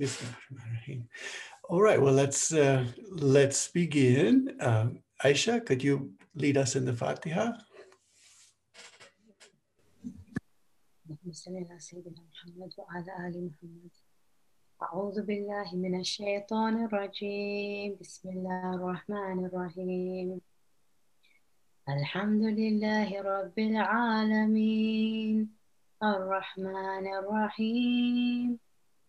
Bismillahirrahmanirrahim. All right, well, let's uh, let's begin. Uh, Aisha, could you lead us in the Fatiha? أعوذ بالله من الشيطان الرجيم بسم الله الرحمن الرحيم الحمد لله رب العالمين الرحمن الرحيم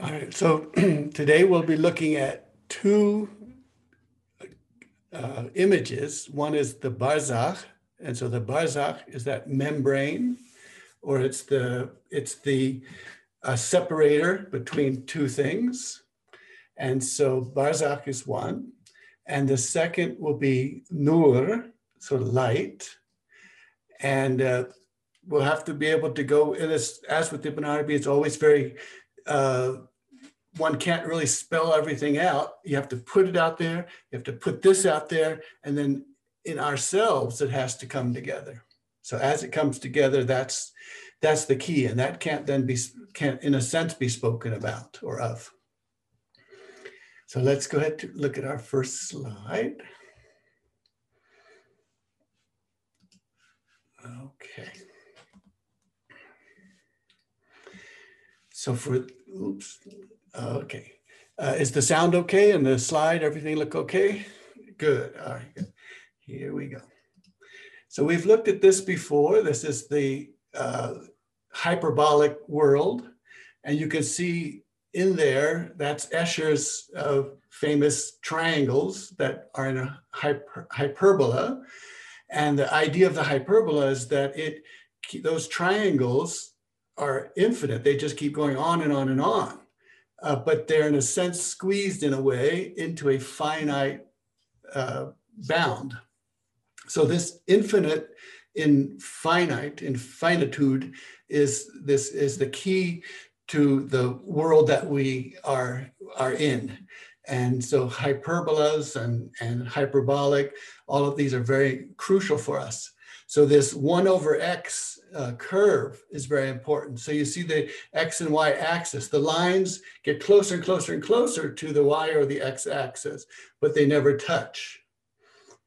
All right, so today we'll be looking at two uh, images. One is the barzakh, and so the barzakh is that membrane, or it's the it's the uh, separator between two things. And so barzakh is one, and the second will be nur, so light, and uh, we'll have to be able to go. As with Ibn Arabi, it's always very uh, one can't really spell everything out. You have to put it out there. You have to put this out there. And then in ourselves, it has to come together. So as it comes together, that's that's the key. And that can't then be, can't in a sense be spoken about or of. So let's go ahead to look at our first slide. Okay. So for, oops, okay. Uh, is the sound okay and the slide, everything look okay? Good, all right, good. Here we go. So we've looked at this before. This is the uh, hyperbolic world. And you can see in there, that's Escher's uh, famous triangles that are in a hyper, hyperbola. And the idea of the hyperbola is that it those triangles are infinite. They just keep going on and on and on. Uh, but they're in a sense squeezed in a way into a finite uh, bound. So this infinite in finite, in finitude, is this is the key to the world that we are are in. And so hyperbolas and, and hyperbolic, all of these are very crucial for us. So this one over X uh, curve is very important. So you see the X and Y axis, the lines get closer and closer and closer to the Y or the X axis, but they never touch.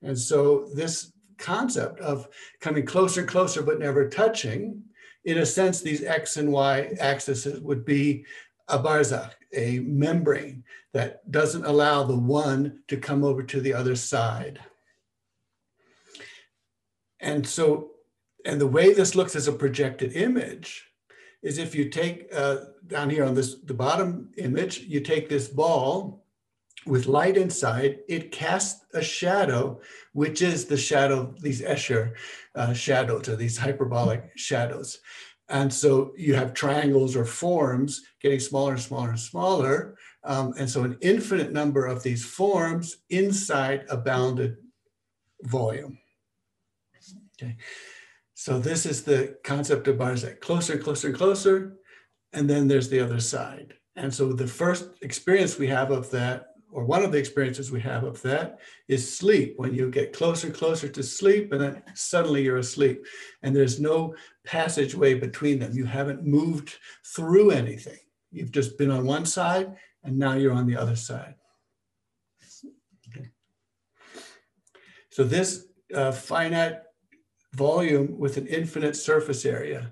And so this concept of coming closer and closer, but never touching, in a sense, these X and Y axes would be a barzakh, a membrane that doesn't allow the one to come over to the other side. And so, and the way this looks as a projected image is if you take uh, down here on this the bottom image, you take this ball with light inside, it casts a shadow, which is the shadow, these Escher uh, shadows or these hyperbolic shadows. And so you have triangles or forms getting smaller and smaller and smaller. Um, and so an infinite number of these forms inside a bounded volume. Okay. So this is the concept of Barzakh, closer and closer and closer. And then there's the other side. And so the first experience we have of that, or one of the experiences we have of that, is sleep. When you get closer closer to sleep, and then suddenly you're asleep. And there's no passageway between them. You haven't moved through anything. You've just been on one side, and now you're on the other side. Okay. So this uh, finite volume with an infinite surface area.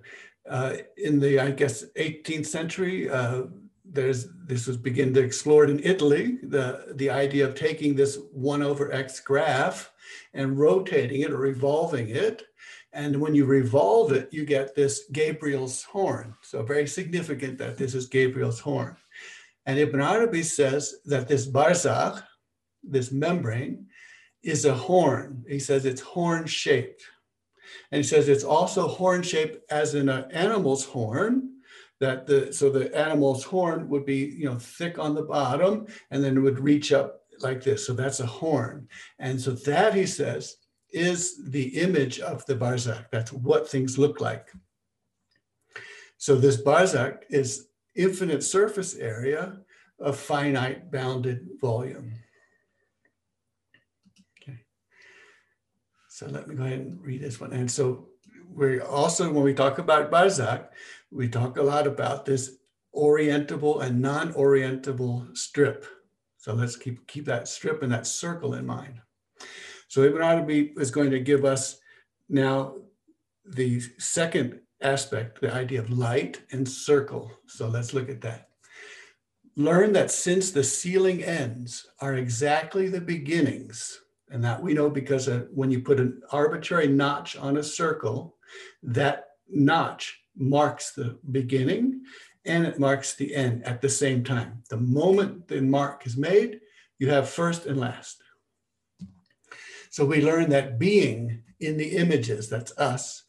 Uh, in the, I guess, 18th century, uh, there's this was begin to explored in Italy, the, the idea of taking this one over X graph and rotating it or revolving it. And when you revolve it, you get this Gabriel's horn. So very significant that this is Gabriel's horn. And Ibn Arabi says that this barzakh, this membrane, is a horn. He says it's horn shaped. And he says it's also horn shaped as in an uh, animal's horn, that the so the animal's horn would be you know thick on the bottom and then it would reach up like this. So that's a horn. And so that he says is the image of the barzakh. That's what things look like. So this barzakh is infinite surface area of finite bounded volume. So let me go ahead and read this one. And so we also, when we talk about barzakh, we talk a lot about this orientable and non-orientable strip. So let's keep, keep that strip and that circle in mind. So Ibn Arabi is going to give us now the second aspect, the idea of light and circle. So let's look at that. Learn that since the sealing ends are exactly the beginnings, and that we know because when you put an arbitrary notch on a circle, that notch marks the beginning and it marks the end at the same time. The moment the mark is made, you have first and last. So we learn that being in the images, that's us,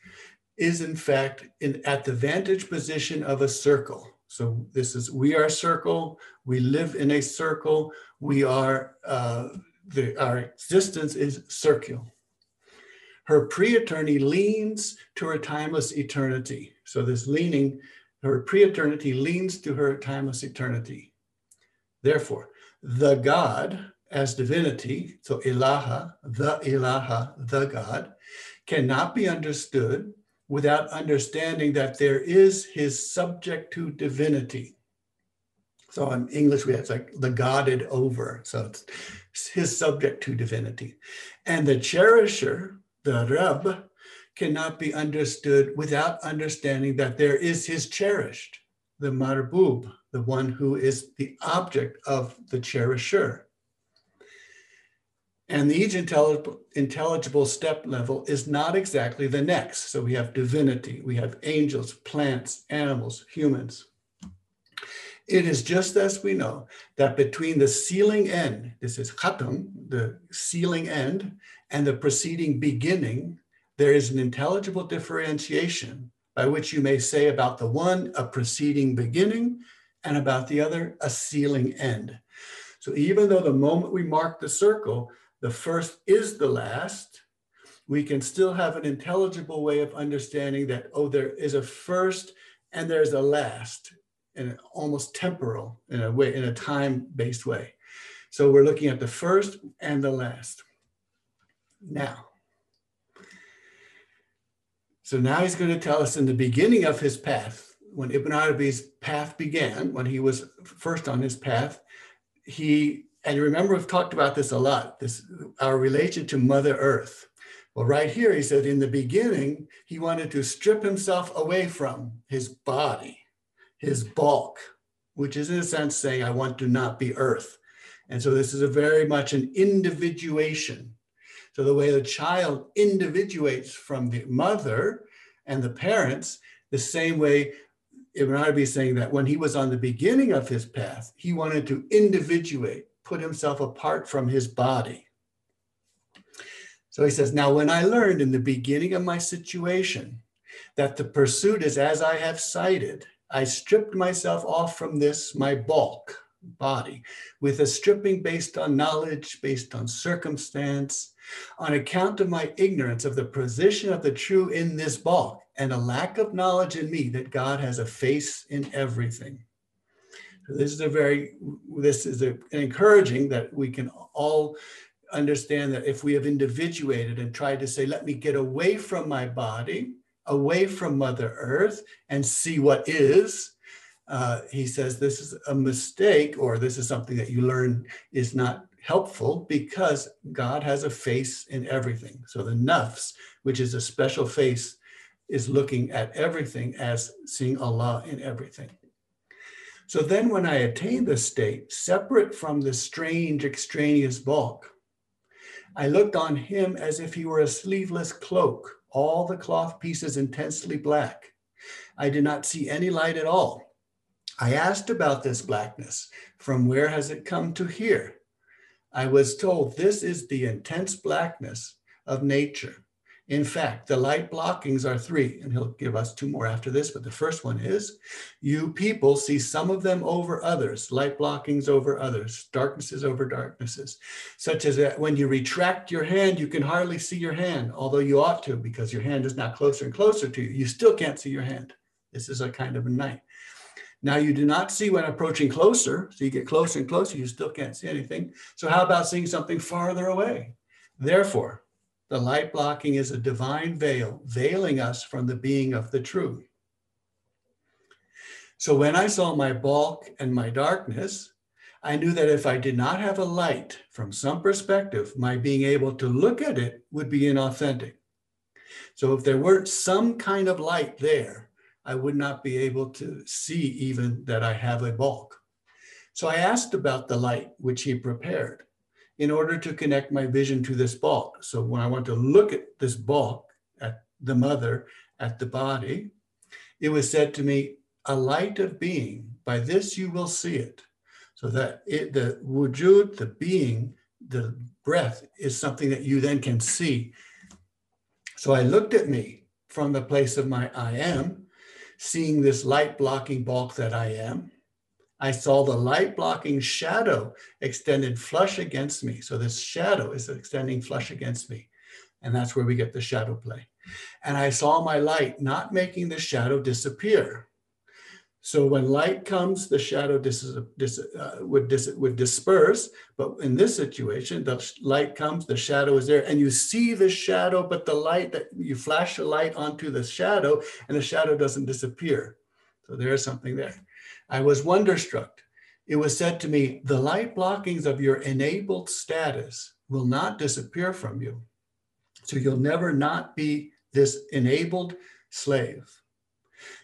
is in fact in, at the vantage position of a circle. So this is, we are a circle, we live in a circle, we are, uh, the, our existence is circular. Her pre-eternity leans to her timeless eternity. So this leaning, her pre-eternity leans to her timeless eternity. Therefore, the God as divinity, so ilaha, the ilaha, the God, cannot be understood without understanding that there is his subject to divinity. So in English, we have like the godded over. So it's his subject to divinity. And the cherisher, the Rab, cannot be understood without understanding that there is his cherished, the marbub, the one who is the object of the cherisher. And the each intelligible, intelligible step level is not exactly the next. So we have divinity, we have angels, plants, animals, humans. It is just as we know that between the sealing end, this is khatam, the sealing end, and the preceding beginning, there is an intelligible differentiation by which you may say about the one a preceding beginning and about the other a sealing end. So even though the moment we mark the circle, the first is the last, we can still have an intelligible way of understanding that, oh, there is a first and there's a last, and almost temporal in a way, in a time-based way. So we're looking at the first and the last. Now, so now he's going to tell us in the beginning of his path, when Ibn Arabi's path began, when he was first on his path, he and you remember we've talked about this a lot this our relation to mother earth well right here he said in the beginning he wanted to strip himself away from his body his bulk which is in a sense saying i want to not be earth and so this is a very much an individuation so the way the child individuates from the mother and the parents the same way Ibn Arabi is saying that when he was on the beginning of his path, he wanted to individuate put himself apart from his body. So he says, Now, when I learned in the beginning of my situation that the pursuit is as I have cited, I stripped myself off from this, my bulk, body, with a stripping based on knowledge, based on circumstance, on account of my ignorance of the position of the true in this bulk, and a lack of knowledge in me that God has a face in everything. So This is a very, this is a, encouraging that we can all understand that if we have individuated and tried to say, let me get away from my body, away from Mother Earth, and see what is, uh, he says this is a mistake or this is something that you learn is not helpful because God has a face in everything. So the nafs, which is a special face, is looking at everything as seeing Allah in everything. So then, when I attained this state, separate from the strange extraneous bulk, I looked on him as if he were a sleeveless cloak, all the cloth pieces intensely black. I did not see any light at all. I asked about this blackness. From where has it come to here? I was told this is the intense blackness of nature. In fact, the light blockings are three, and he'll give us two more after this, but the first one is you people see some of them over others, light blockings over others, darknesses over darknesses, such as that when you retract your hand, you can hardly see your hand, although you ought to because your hand is now closer and closer to you. You still can't see your hand. This is a kind of a night. Now you do not see when approaching closer, so you get closer and closer, you still can't see anything. So how about seeing something farther away? Therefore, the light blocking is a divine veil, veiling us from the being of the true. So when I saw my bulk and my darkness, I knew that if I did not have a light from some perspective, my being able to look at it would be inauthentic. So if there weren't some kind of light there, I would not be able to see even that I have a bulk. So I asked about the light which he prepared in order to connect my vision to this bulk. So when I want to look at this bulk, at the mother, at the body, it was said to me, a light of being, by this you will see it. So that it, the wujud, the being, the breath is something that you then can see. So I looked at me from the place of my I am, seeing this light blocking bulk that I am. I saw the light blocking shadow extended flush against me. So this shadow is extending flush against me. And that's where we get the shadow play. And I saw my light not making the shadow disappear. So when light comes, the shadow dis- dis- uh, would, dis- would disperse. But in this situation, the light comes, the shadow is there, and you see the shadow, but the light that you flash the light onto the shadow, and the shadow doesn't disappear. So there is something there. I was wonderstruck. It was said to me, the light blockings of your enabled status will not disappear from you. So you'll never not be this enabled slave.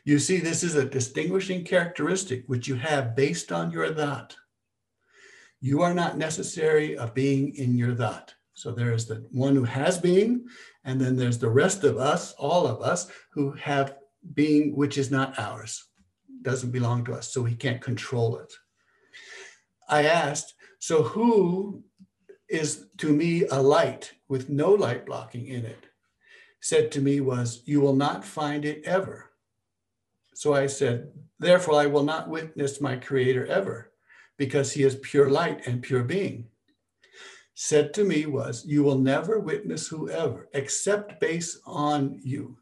You see, this is a distinguishing characteristic which you have based on your that. You are not necessary of being in your that. So there is the one who has being, and then there's the rest of us, all of us, who have being which is not ours doesn't belong to us, so we can't control it. I asked, so who is to me a light with no light blocking in it? Said to me was, you will not find it ever. So I said, therefore I will not witness my creator ever because he is pure light and pure being. Said to me was, you will never witness whoever except based on you,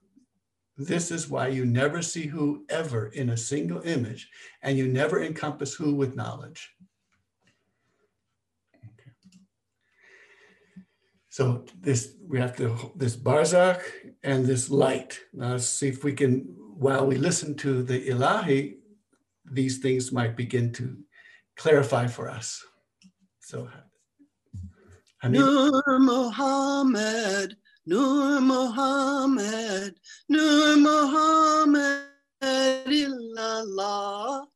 this is why you never see who ever in a single image, and you never encompass who with knowledge. So this we have to this barzakh and this light. Now let's see if we can, while we listen to the ilahi, these things might begin to clarify for us. So Nur Muhammad Nur Muhammad, Nur Muhammad illallah,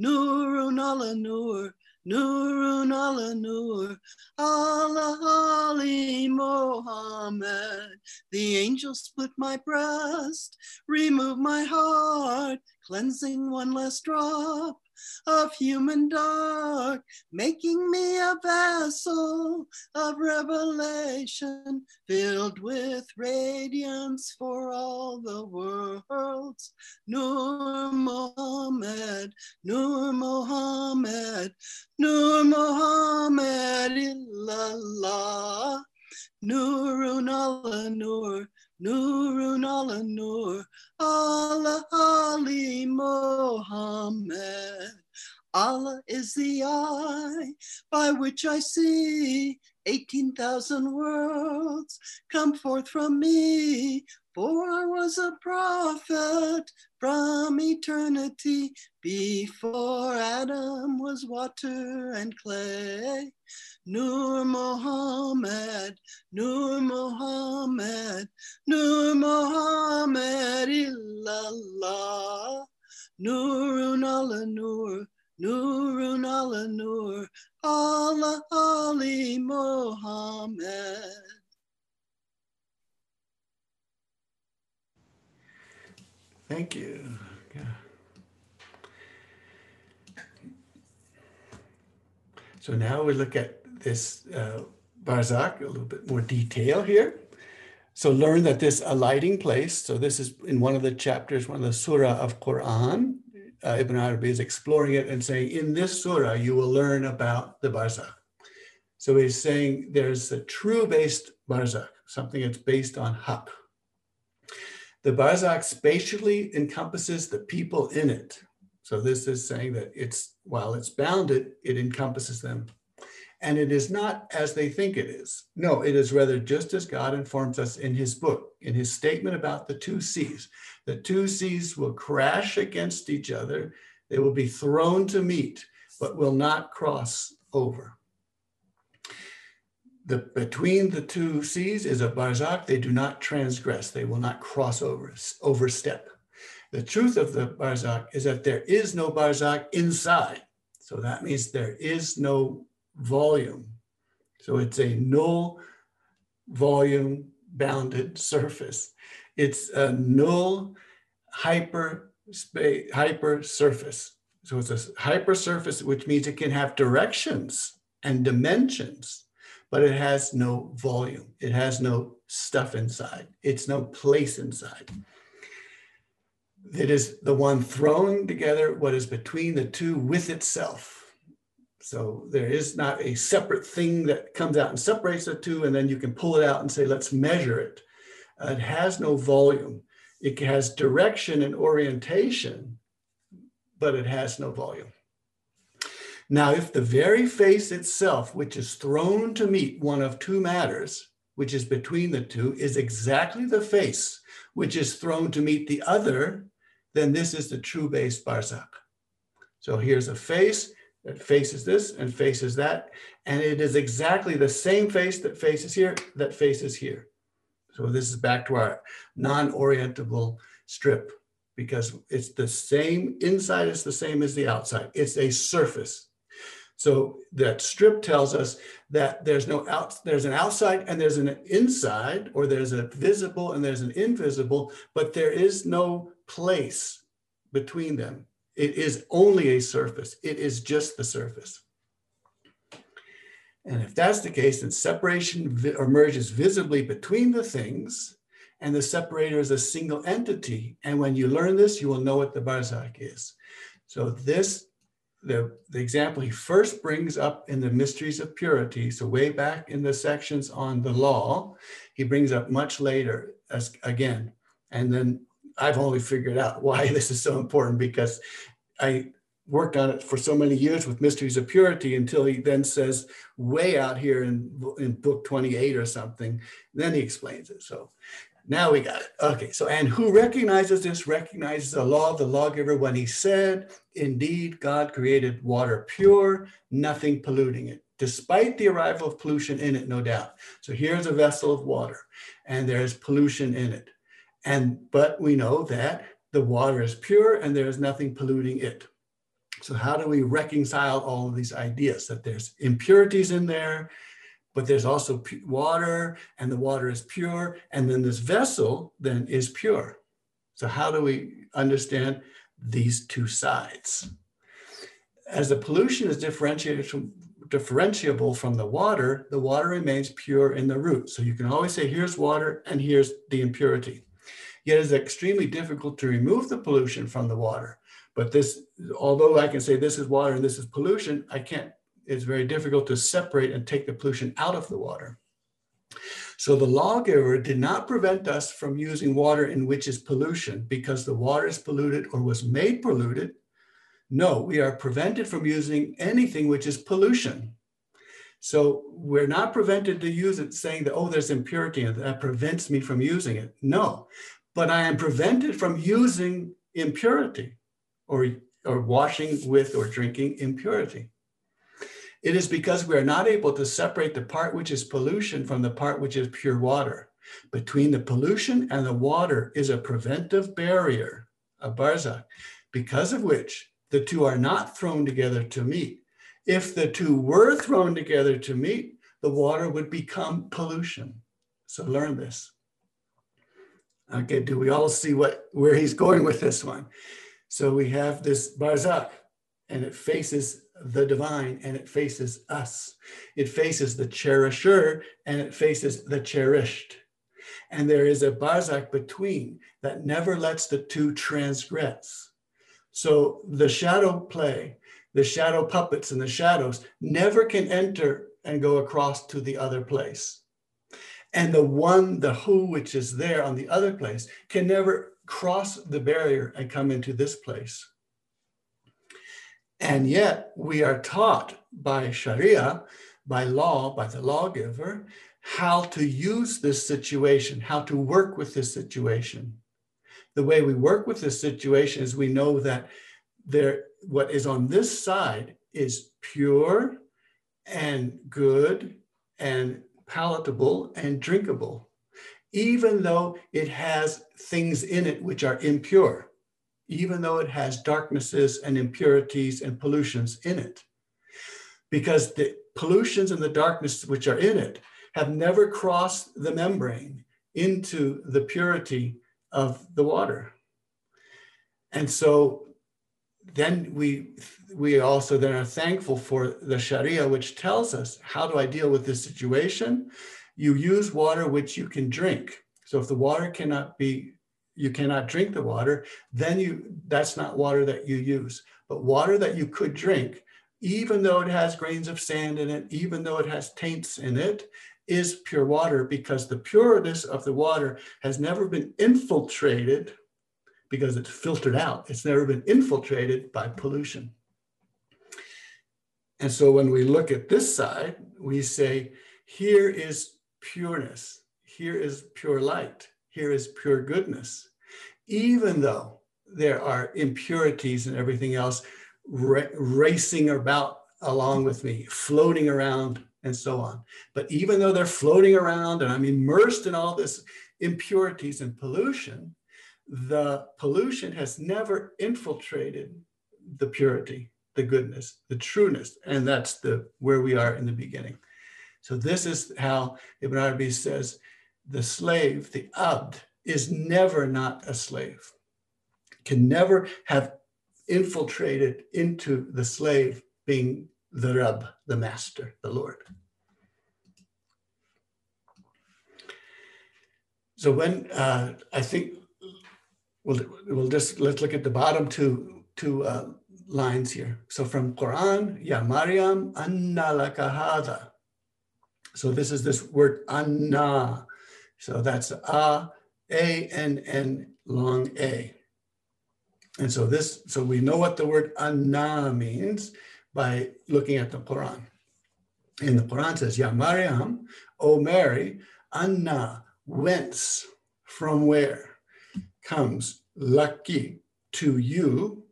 Nurun ala Nur, Nurun ala Nur, Allah Ali Muhammad. The angels split my breast, remove my heart, cleansing one last drop of human dark, making me a vessel of revelation filled with radiance for all the worlds. Nur Muhammad, Nur Muhammad, Nur Muhammad illallah. Nurun ala Nur, Nurun ala Nur, Allah Ali Muhammad. Allah is the eye by which I see 18,000 worlds come forth from me. For I was a prophet from eternity before Adam was water and clay. Nur Muhammad, Nur Muhammad, Nur Muhammad illallah. Nurun ala Nur, Nurun ala Nur, Allah Ali Muhammad. Thank you. So now we look at this uh, Barzakh, a little bit more detail here. So learn that this alighting place, so this is in one of the chapters, one of the surah of Quran, uh, Ibn Arabi is exploring it and saying, in this surah, you will learn about the barzakh. So he's saying there's a true based barzakh, something that's based on haq. The barzakh spatially encompasses the people in it. So this is saying that it's, while it's bounded, it encompasses them and it is not as they think it is. No, it is rather just as God informs us in his book, in his statement about the two seas. The two seas will crash against each other, they will be thrown to meet, but will not cross over. The, between the two seas is a barzakh. They do not transgress. They will not cross over, overstep. The truth of the barzakh is that there is no barzakh inside. So that means there is no volume. So it's a null volume bounded surface. It's a null hyper space, hyper surface. So it's a hyper surface, which means it can have directions and dimensions, but it has no volume. It has no stuff inside. It's no place inside. It is the one throwing together what is between the two with itself. So there is not a separate thing that comes out and separates the two, and then you can pull it out and say, let's measure it. Uh, it has no volume. It has direction and orientation, but it has no volume. Now, if the very face itself, which is thrown to meet one of two matters, which is between the two, is exactly the face which is thrown to meet the other, then this is the true base barzakh. So here's a face, that faces this and faces that. And it is exactly the same face that faces here that faces here. So this is back to our non-orientable strip because it's the same, inside is the same as the outside. It's a surface. So that strip tells us that there's no out, there's an outside and there's an inside, or there's a visible and there's an invisible, but there is no place between them. It is only a surface. It is just the surface. And if that's the case, then separation emerges visibly between the things, and the separator is a single entity. And when you learn this, you will know what the barzakh is. So this, the, the example he first brings up in the mysteries of purity, so way back in the sections on the law, he brings up much later as again. And then I've only figured out why this is so important because I worked on it for so many years with Mysteries of Purity until he then says, way out here in, in book 28 or something, then he explains it. So now we got it. Okay, so and who recognizes this recognizes the law of the lawgiver when he said, Indeed, God created water pure, nothing polluting it, despite the arrival of pollution in it, no doubt. So here's a vessel of water, and there's pollution in it. And but we know that the water is pure and there is nothing polluting it. So how do we reconcile all of these ideas that there's impurities in there, but there's also water and the water is pure and then this vessel then is pure. So how do we understand these two sides? As the pollution is differentiated from differentiable from the water, the water remains pure in the root. So you can always say, here's water and here's the impurity. Yet it's extremely difficult to remove the pollution from the water. But this, although I can say this is water and this is pollution, I can't, it's very difficult to separate and take the pollution out of the water. So the lawgiver did not prevent us from using water in which is pollution because the water is polluted or was made polluted. No, we are prevented from using anything which is pollution. So we're not prevented to use it saying that, oh, there's impurity and that prevents me from using it. No, but I am prevented from using impurity or, or washing with or drinking impurity. It is because we are not able to separate the part which is pollution from the part which is pure water. Between the pollution and the water is a preventive barrier, a barzakh, because of which the two are not thrown together to meet. If the two were thrown together to meet, the water would become pollution. So learn this. Okay, do we all see what where he's going with this one? So we have this barzakh, and it faces the divine, and it faces us. It faces the cherisher, and it faces the cherished. And there is a Barzakh between that never lets the two transgress. So the shadow play, the shadow puppets and the shadows never can enter and go across to the other place. And the one, the who, which is there on the other place, can never cross the barrier and come into this place. And yet we are taught by Sharia, by law, by the lawgiver, how to use this situation, how to work with this situation. The way we work with this situation is we know that there, what is on this side is pure and good and palatable and drinkable, even though it has things in it which are impure, even though it has darknesses and impurities and pollutions in it. Because the pollutions and the darkness which are in it have never crossed the membrane into the purity of the water. And so then we we also then are thankful for the Sharia, which tells us how do I deal with this situation? You use water which you can drink. So if the water cannot be, you cannot drink the water, then you that's not water that you use. But water that you could drink, even though it has grains of sand in it, even though it has taints in it, is pure water because the pureness of the water has never been infiltrated because it's filtered out. It's never been infiltrated by pollution. And so when we look at this side, we say, here is pureness, here is pure light, here is pure goodness. Even though there are impurities and everything else ra- racing about along with me, floating around and so on. But even though they're floating around and I'm immersed in all this impurities and pollution, the pollution has never infiltrated the purity, the goodness, the trueness, and that's the where we are in the beginning. So this is how Ibn Arabi says the slave, the abd, is never not a slave, can never have infiltrated into the slave being the Rab, the master, the Lord. So when uh, I think we'll, we'll just let's look at the bottom two two uh, lines here. So from Quran, Ya Maryam, anna laka So this is this word anna. So that's a, a, n, n, long a. And so this, so we know what the word anna means by looking at the Quran. And the Quran says, Ya Maryam, O Mary, anna, whence, from where comes laki to you,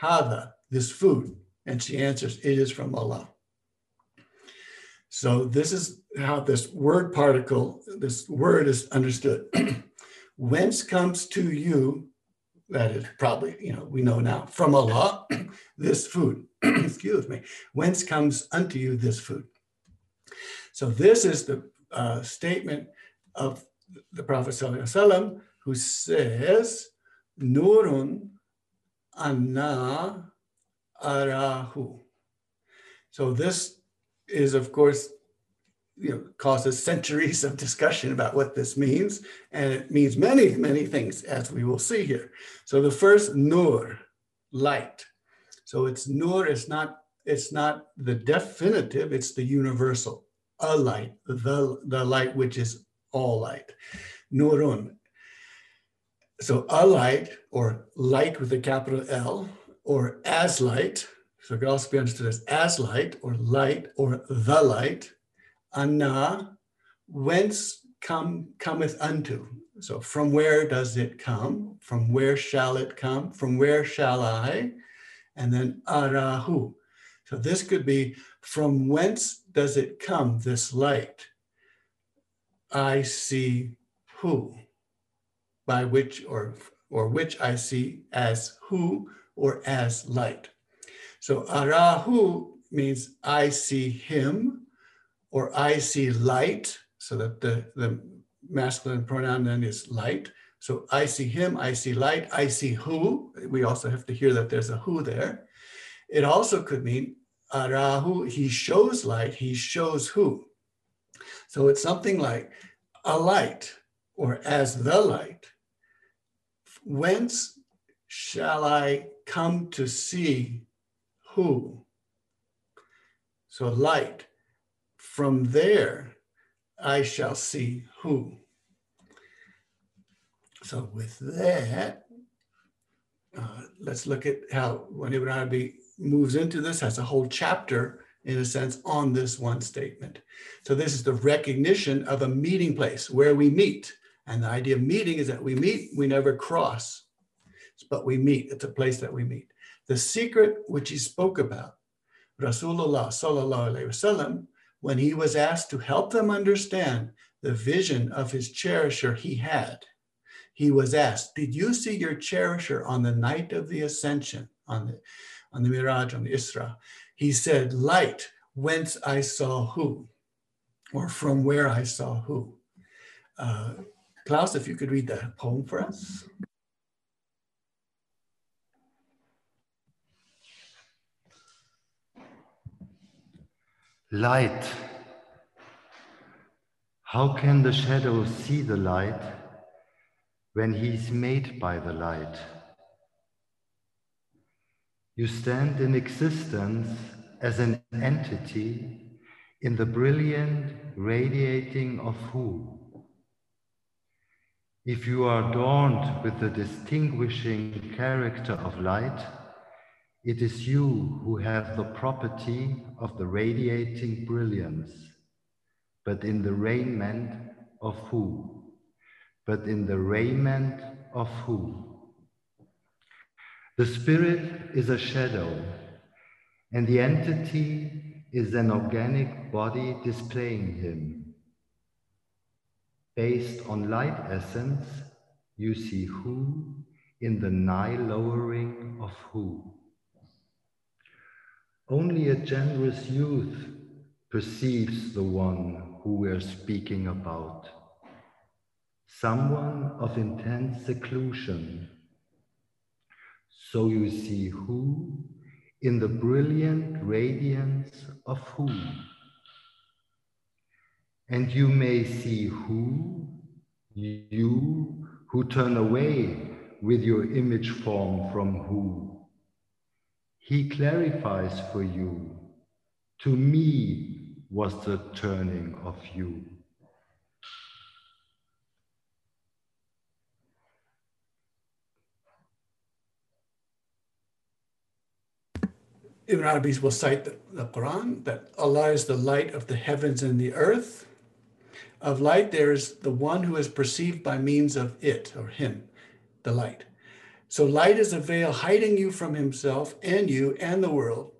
hada, this food? And she answers, it is from Allah. So this is how this word particle, this word is understood. Whence comes to you, that is probably, you know, we know now, from Allah, this food. Excuse me. Whence comes unto you this food? So this is the uh, statement of the Prophet ﷺ who says, Nurun anna arahu. So this is, of course, you know, causes centuries of discussion about what this means, and it means many, many things, as we will see here. So the first nur, light. So it's nur. It's not. It's not the definitive. It's the universal. A light, the the light which is all light. Nurun. So a light, or light with a capital L, or as light. So it could also be understood as as light, or light, or the light Anna, whence come cometh unto? So from where does it come? From where shall it come? From where shall I? And then arahu. So this could be from whence does it come, this light? I see who, by which or or which I see as who or as light. So arahu means I see him or I see light, so that the, the masculine pronoun then is light. So I see him, I see light, I see who. We also have to hear that there's a who there. It also could mean arahu, he shows light, he shows who. So it's something like a light. or as the light, whence shall I come to see who? So, light, from there I shall see who. So, with that, uh, let's look at how when Ibn Arabi moves into this, has a whole chapter in a sense, on this one statement. So this is the recognition of a meeting place where we meet. And the idea of meeting is that we meet, we never cross, but we meet. It's a place that we meet. The secret which he spoke about, Rasulullah sallallahu alaihi wasallam, when he was asked to help them understand the vision of his cherisher he had, he was asked, Did you see your cherisher on the night of the ascension, on the, on the Miraj, on the Isra? He said, Light, whence I saw who, or from where I saw who. Uh, Klaus, if you could read the poem for us. Light. How can the shadow see the light when he is made by the light? You stand in existence as an entity in the brilliant radiating of who. If you are adorned with the distinguishing character of light, it is you who have the property of the radiating brilliance, but in the raiment of who? But in the raiment of who? The spirit is a shadow, and the entity is an organic body displaying him. Based on light essence, you see who in the nigh lowering of who. Only a generous youth perceives the one who we're speaking about. Someone of intense seclusion so you see who in the brilliant radiance of who. And you may see who, you who turn away with your image form from who. He clarifies for you, to me was the turning of you. Ibn Arabi will cite the, Quran that Allah is the light of the heavens and the earth Of light, there is the one who is perceived by means of it or him, the light. So light is a veil hiding you from himself and you and the world.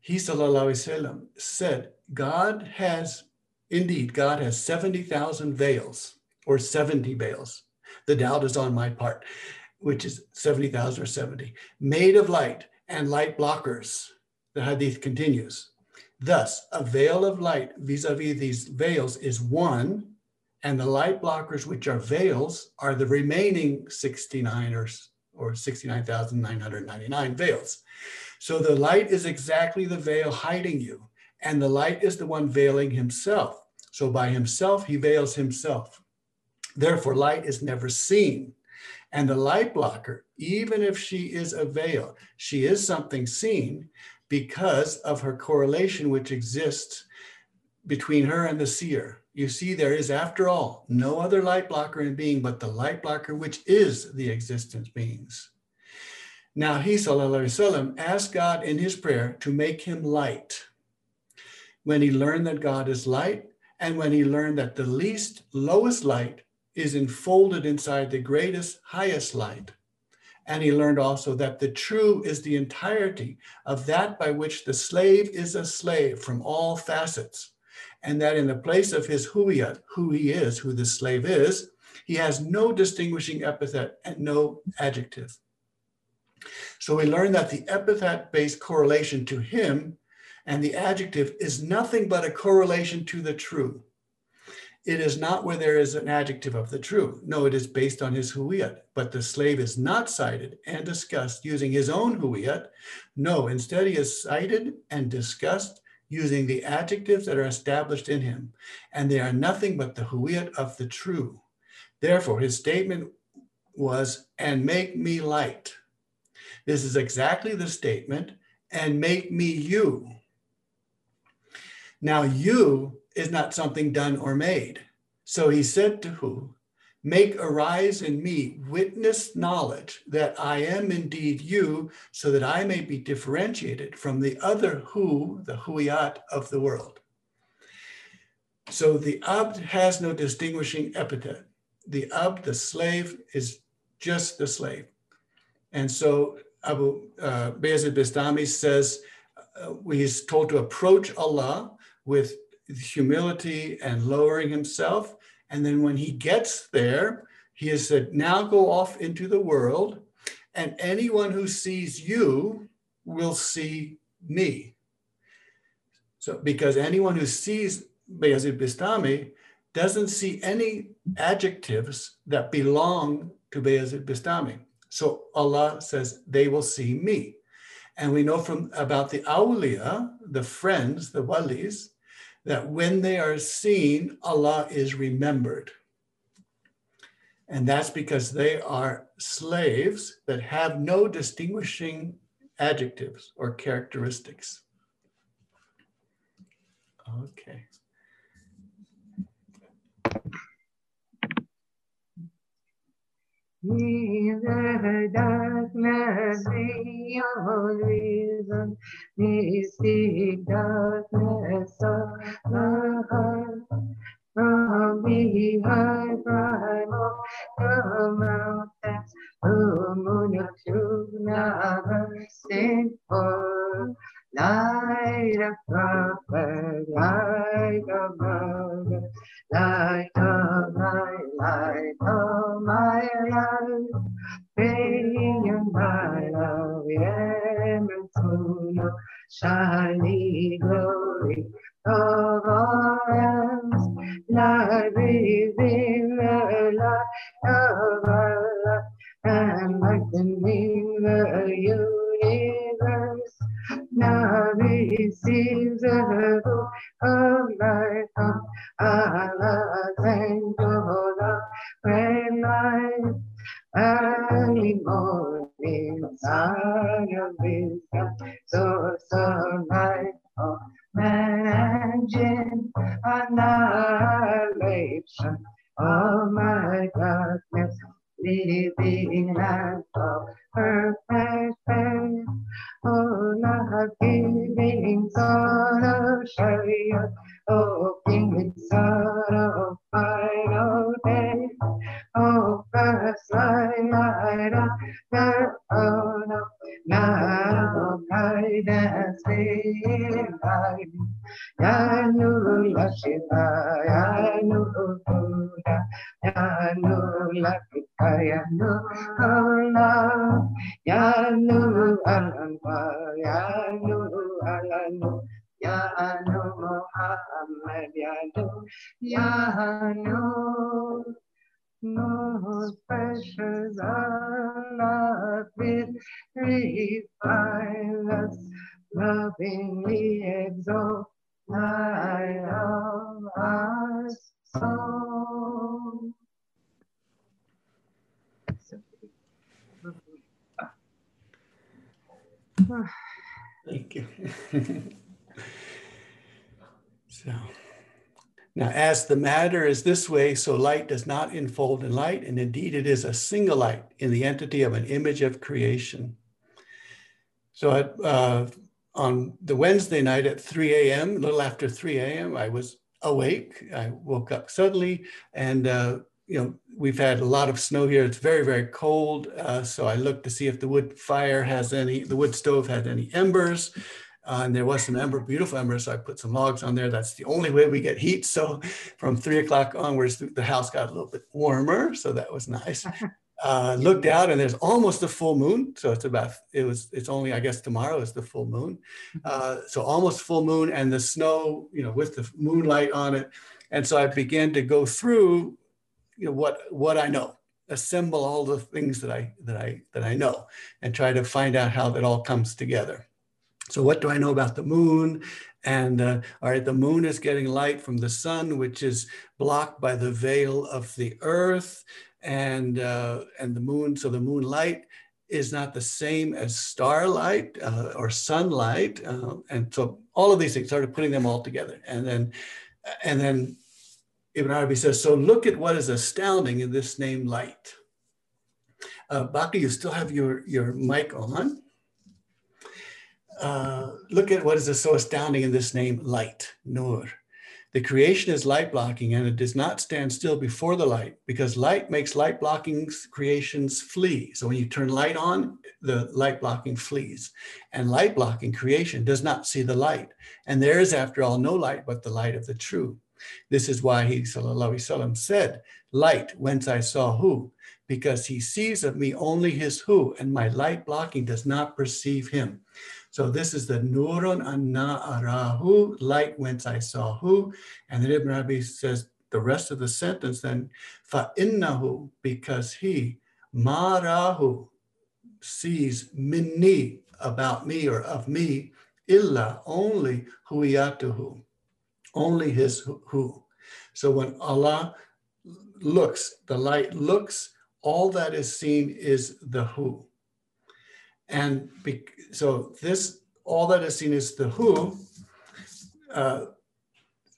He وسلم, said, God has, indeed, God has 70,000 veils or 70 veils. The doubt is on my part, which is 70,000 or 70, made of light and light blockers. The hadith continues. Thus, a veil of light vis a vis these veils is one, and the light blockers, which are veils, are the remaining 69 or, or 69,999 veils. So the light is exactly the veil hiding you, and the light is the one veiling himself. So by himself, he veils himself. Therefore, light is never seen. And the light blocker, even if she is a veil, she is something seen because of her correlation which exists between her and the seer. You see, there is, after all, no other light blocker in being but the light blocker which is the existence beings. Now he, wasallam, asked God in his prayer to make him light. When he learned that God is light, and when he learned that the least, lowest light is enfolded inside the greatest, highest light. And he learned also that the true is the entirety of that by which the slave is a slave from all facets. And that in the place of his huiyat, who he is, who the slave is, he has no distinguishing epithet and no adjective. So we learn that the epithet based correlation to him and the adjective is nothing but a correlation to the true. It is not where there is an adjective of the true. No, it is based on his huiyat. But the slave is not cited and discussed using his own huiyat. No, instead he is cited and discussed using the adjectives that are established in him. And they are nothing but the huiyat of the true. Therefore, his statement was, and make me light. This is exactly the statement, and make me you. Now, you is not something done or made. So he said to Hu, Make arise in me witness knowledge that I am indeed you, so that I may be differentiated from the other Hu, the Huyat of the world. So the Abd has no distinguishing epithet. The Abd, the slave, is just the slave. And so Abu uh, Bayezid Bistami says uh, he's told to approach Allah with humility and lowering himself. And then when he gets there, he has said, now go off into the world, and anyone who sees you will see me. So, because anyone who sees Bayezid Bistami doesn't see any adjectives that belong to Bayezid Bistami. So Allah says, they will see me. And we know from about the awliya, the friends, the walis, that when they are seen, Allah is remembered. And that's because they are slaves that have no distinguishing adjectives or characteristics. Okay. Neither darkness be your reason, mystic darkness of the heart. From behind primal the mountains, the moon of truth never sent for. Light of prophet, light of mother, light of my light of my life, brilliant my love, Yementuno, shiny glory of ours, light reveal the light of Allah, and lightening the universe. Now receives the hope of heart. Allah, thank you, love, when life early morning, sun of wisdom, of life, of man and jinn, annihilation of my darkness, living life of perfect. Oh, not giving son of Sharia, oh, son of final day, oh, first light the oh, no, now guidance in life. Ya Nurul Shiva, Ya Nurul Buddha, Ya Nurul Akika, Ya Nurul Ya Nurul Al-Anwar, Ya Nurul Al-Anwar, Ya Nur Muhammad, Ya Nur, Ya Nur. Most precious Allah, with refine us, lovingly exalt light of our soul. Thank you. so now, as the matter is this way, so light does not enfold in light, and indeed it is a single light in the entity of an image of creation. So, at, uh, on the Wednesday night at 3 a.m., a little after 3 a.m., I was awake. I woke up suddenly, and uh, you know we've had a lot of snow here. It's very very cold, uh, so I looked to see if the wood fire has any, the wood stove had any embers. Uh, and there was some ember, beautiful embers. So I put some logs on there. That's the only way we get heat. So from three o'clock onwards, the house got a little bit warmer. So that was nice. Uh, looked out and there's almost a full moon. So it's about, it was, it's only, I guess tomorrow is the full moon. Uh, so almost full moon and the snow, you know, with the moonlight on it. And so I began to go through, you know, what, what I know, assemble all the things that I, that I, that I know and try to find out how that all comes together. So, what do I know about the moon? And uh, all right, the moon is getting light from the sun, which is blocked by the veil of the earth, and uh, and the moon. So the moonlight is not the same as starlight uh, or sunlight, uh, and so all of these things started putting them all together, and then and then Ibn Arabi says, so look at what is astounding in this name light. Uh, Baki, you still have your your mic on. Uh, look at what is so astounding in this name, light, Nur. The creation is light blocking and it does not stand still before the light because light makes light blocking creations flee. So when you turn light on, the light blocking flees. And light blocking creation does not see the light. And there is, after all, no light but the light of the true. This is why he وسلم, said, Light, whence I saw who, because he sees of me only his who, and my light blocking does not perceive him. So this is the Nurun Anna Arahu, light whence I saw who. And then Ibn Arabi says the rest of the sentence then, Fa innahu, because he, Marahu, sees minni, about me or of me, illa, only huyatuhu, only his who. So when Allah looks, the light looks, all that is seen is the who. And be, so this, all that is seen is the who. Uh,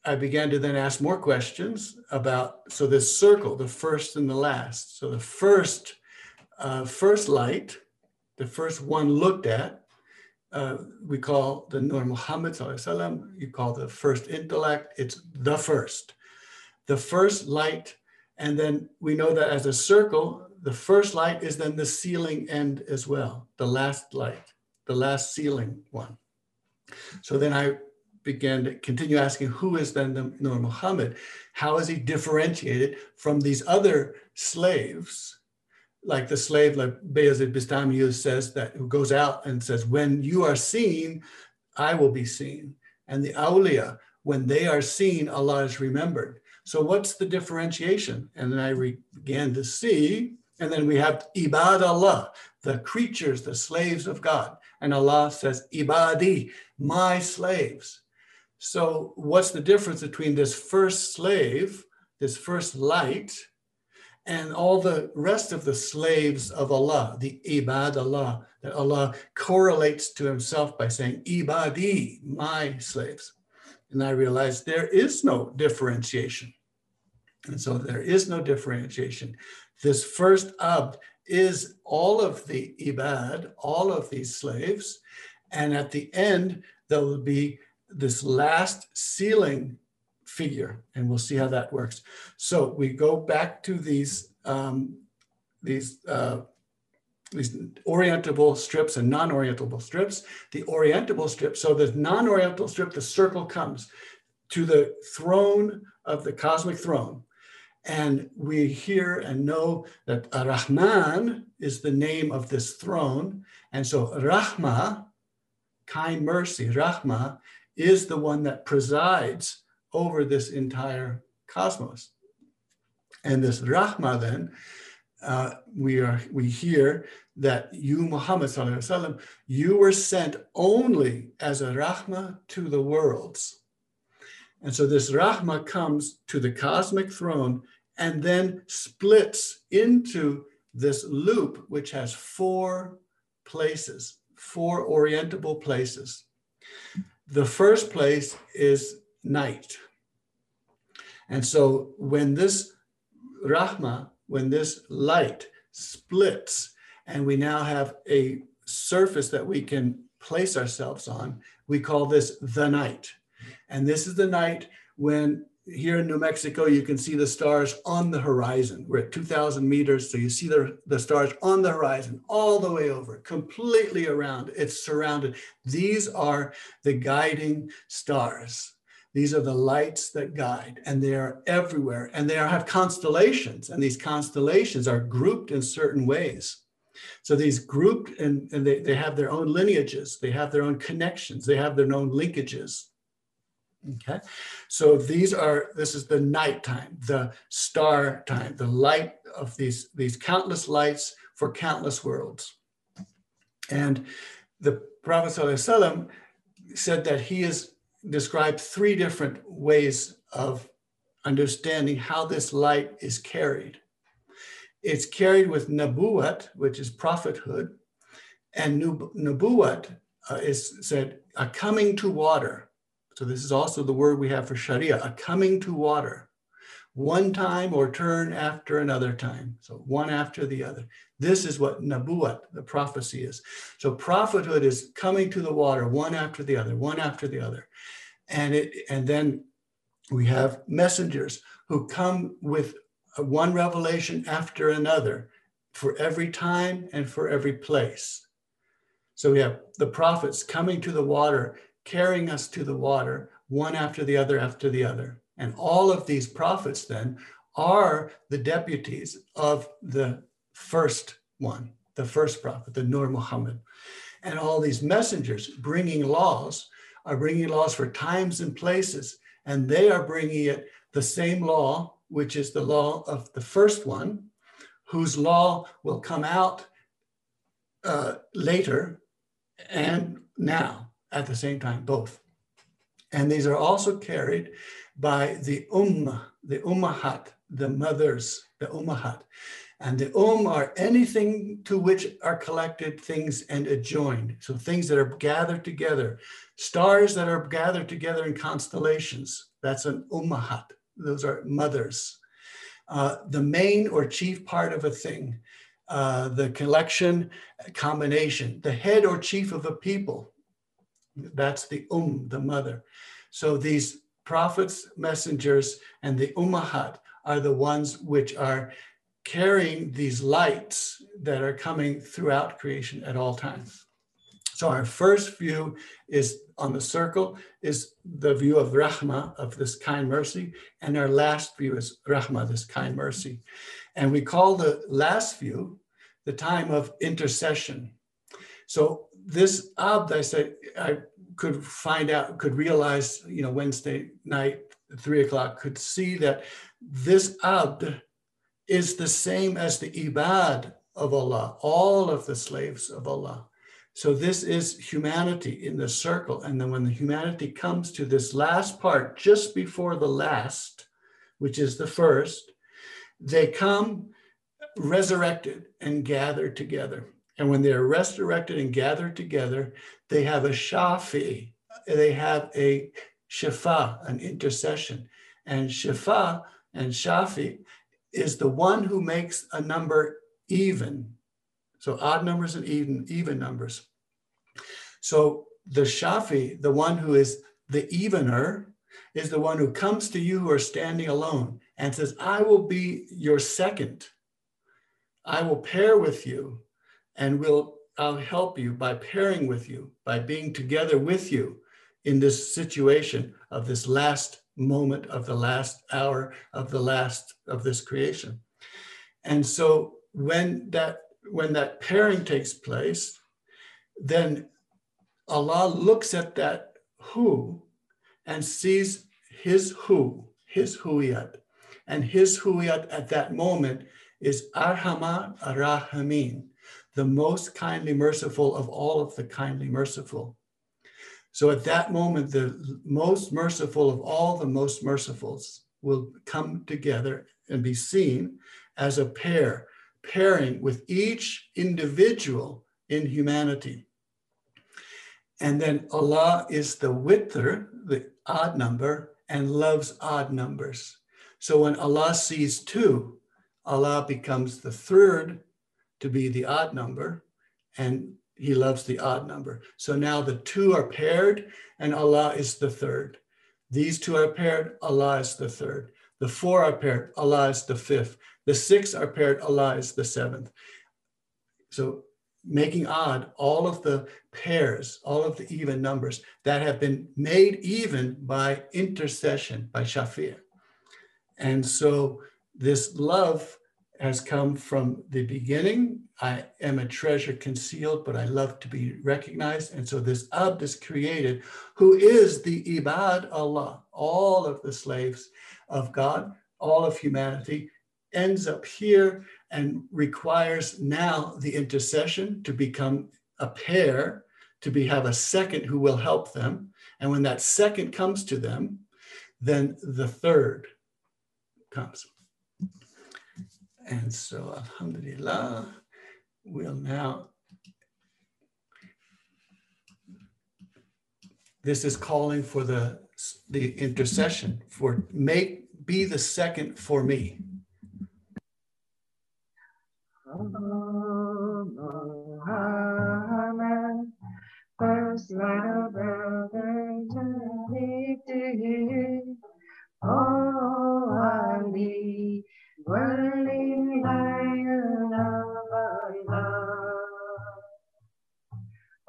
I began to then ask more questions about, so this circle, the first and the last. So the first, uh, first light, the first one looked at, uh, we call the Nur Muhammad, you call the first intellect, it's the first. The first light, and then we know that as a circle, the first light is then the sealing end as well, the last light, the last sealing one. So then I began to continue asking who is then the Nur Muhammad? How is he differentiated from these other slaves? Like the slave, like Bayezid Bistami says, that who goes out and says, When you are seen, I will be seen. And the awliya, when they are seen, Allah is remembered. So, what's the differentiation? And then I began to see and then we have ibad Allah, the creatures, the slaves of God. And Allah says, ibadi, my slaves. So what's the difference between this first slave, this first light, and all the rest of the slaves of Allah, the ibad Allah, that Allah correlates to himself by saying, ibadi, my slaves. And I realized there is no differentiation. And so there is no differentiation. This first abd is all of the ibad, all of these slaves. And at the end, there will be this last sealing figure, and we'll see how that works. So we go back to these um, these uh, these orientable strips and non-orientable strips. The orientable strip, so the non-orientable strip, the circle comes to the throne of the cosmic throne. And we hear and know that Rahman is the name of this throne. And so Rahma, kind mercy, Rahma, is the one that presides over this entire cosmos. And this Rahma then, uh, we are we hear that you, Muhammad, وسلم, you were sent only as a Rahma to the worlds. And so this Rahma comes to the cosmic throne and then splits into this loop, which has four places, four orientable places. The first place is night. And so when this Rahma, when this light splits, and we now have a surface that we can place ourselves on, we call this the night. And this is the night when here in New Mexico, you can see the stars on the horizon. We're at 2,000 meters, so you see the, the stars on the horizon all the way over, completely around. It's surrounded. These are the guiding stars. These are the lights that guide, and they are everywhere. And they are, have constellations, and these constellations are grouped in certain ways. So these grouped, and, and they, they have their own lineages, they have their own connections, they have their own linkages. Okay, so these are, this is the nighttime, the star time, the light of these, these countless lights for countless worlds. And the Prophet said that he has described three different ways of understanding how this light is carried. It's carried with nabuat, which is prophethood, and nabuat uh, is said a coming to water. So this is also the word we have for Sharia, a coming to water, one time or turn after another time. So one after the other. This is what nabuat, the prophecy is. So prophethood is coming to the water, one after the other, one after the other. And it and then we have messengers who come with one revelation after another for every time and for every place. So we have the prophets coming to the water, carrying us to the water, one after the other after the other. And all of these prophets then are the deputies of the first one, the first prophet, the Nur Muhammad. And all these messengers bringing laws are bringing laws for times and places, and they are bringing it the same law, which is the law of the first one, whose law will come out uh, later and now at the same time, both. And these are also carried by the ummah, the ummahat, the mothers, the ummahat. And the um are anything to which are collected things and adjoined. So things that are gathered together, stars that are gathered together in constellations. That's an ummahat. Those are mothers. Uh, the main or chief part of a thing, uh, the collection, combination, the head or chief of a people. That's the um, the mother. So these prophets, messengers, and the ummahat are the ones which are carrying these lights that are coming throughout creation at all times. So our first view is on the circle is the view of Rahma, of this kind mercy, and our last view is Rahma, this kind mercy. And we call the last view the time of intercession. So this abd, I said, I could find out, could realize, you know, Wednesday night, three o'clock, could see that this abd is the same as the ibad of Allah, all of the slaves of Allah. So this is humanity in the circle. And then when the humanity comes to this last part, just before the last, which is the first, they come resurrected and gathered together. And when they're resurrected and gathered together, they have a shafi, they have a shifa, an intercession. And shifa and shafi is the one who makes a number even. So odd numbers and even, even numbers. So the Shafi, the one who is the evener, is the one who comes to you who are standing alone and says, I will be your second. I will pair with you and will I'll help you by pairing with you, by being together with you in this situation of this last moment of the last hour of the last of this creation. And so when that when that pairing takes place, then Allah looks at that who and sees his who, his huiyat. And his huiyat at that moment is Arhamah Arahamin, the most kindly merciful of all of the kindly merciful. So at that moment, the most merciful of all the most mercifuls will come together and be seen as a pair, pairing with each individual in humanity. And then Allah is the witr, the odd number, and loves odd numbers. So when Allah sees two, Allah becomes the third to be the odd number, and he loves the odd number. So now the two are paired and Allah is the third. These two are paired, Allah is the third. The four are paired, Allah is the fifth. The six are paired, Allah is the seventh. So making odd all of the pairs, all of the even numbers that have been made even by intercession, by Shafi'ah. And so this love has come from the beginning. I am a treasure concealed, but I love to be recognized. And so this Abd is created, who is the Ibad Allah, all of the slaves of God, all of humanity, ends up here and requires now the intercession to become a pair to be have a second who will help them. And when that second comes to them, then the third comes. And so, Alhamdulillah, we'll now. This is calling for the, the intercession for make be the second for me. Oh, first. Oh, Ali, worthy lion of Allah.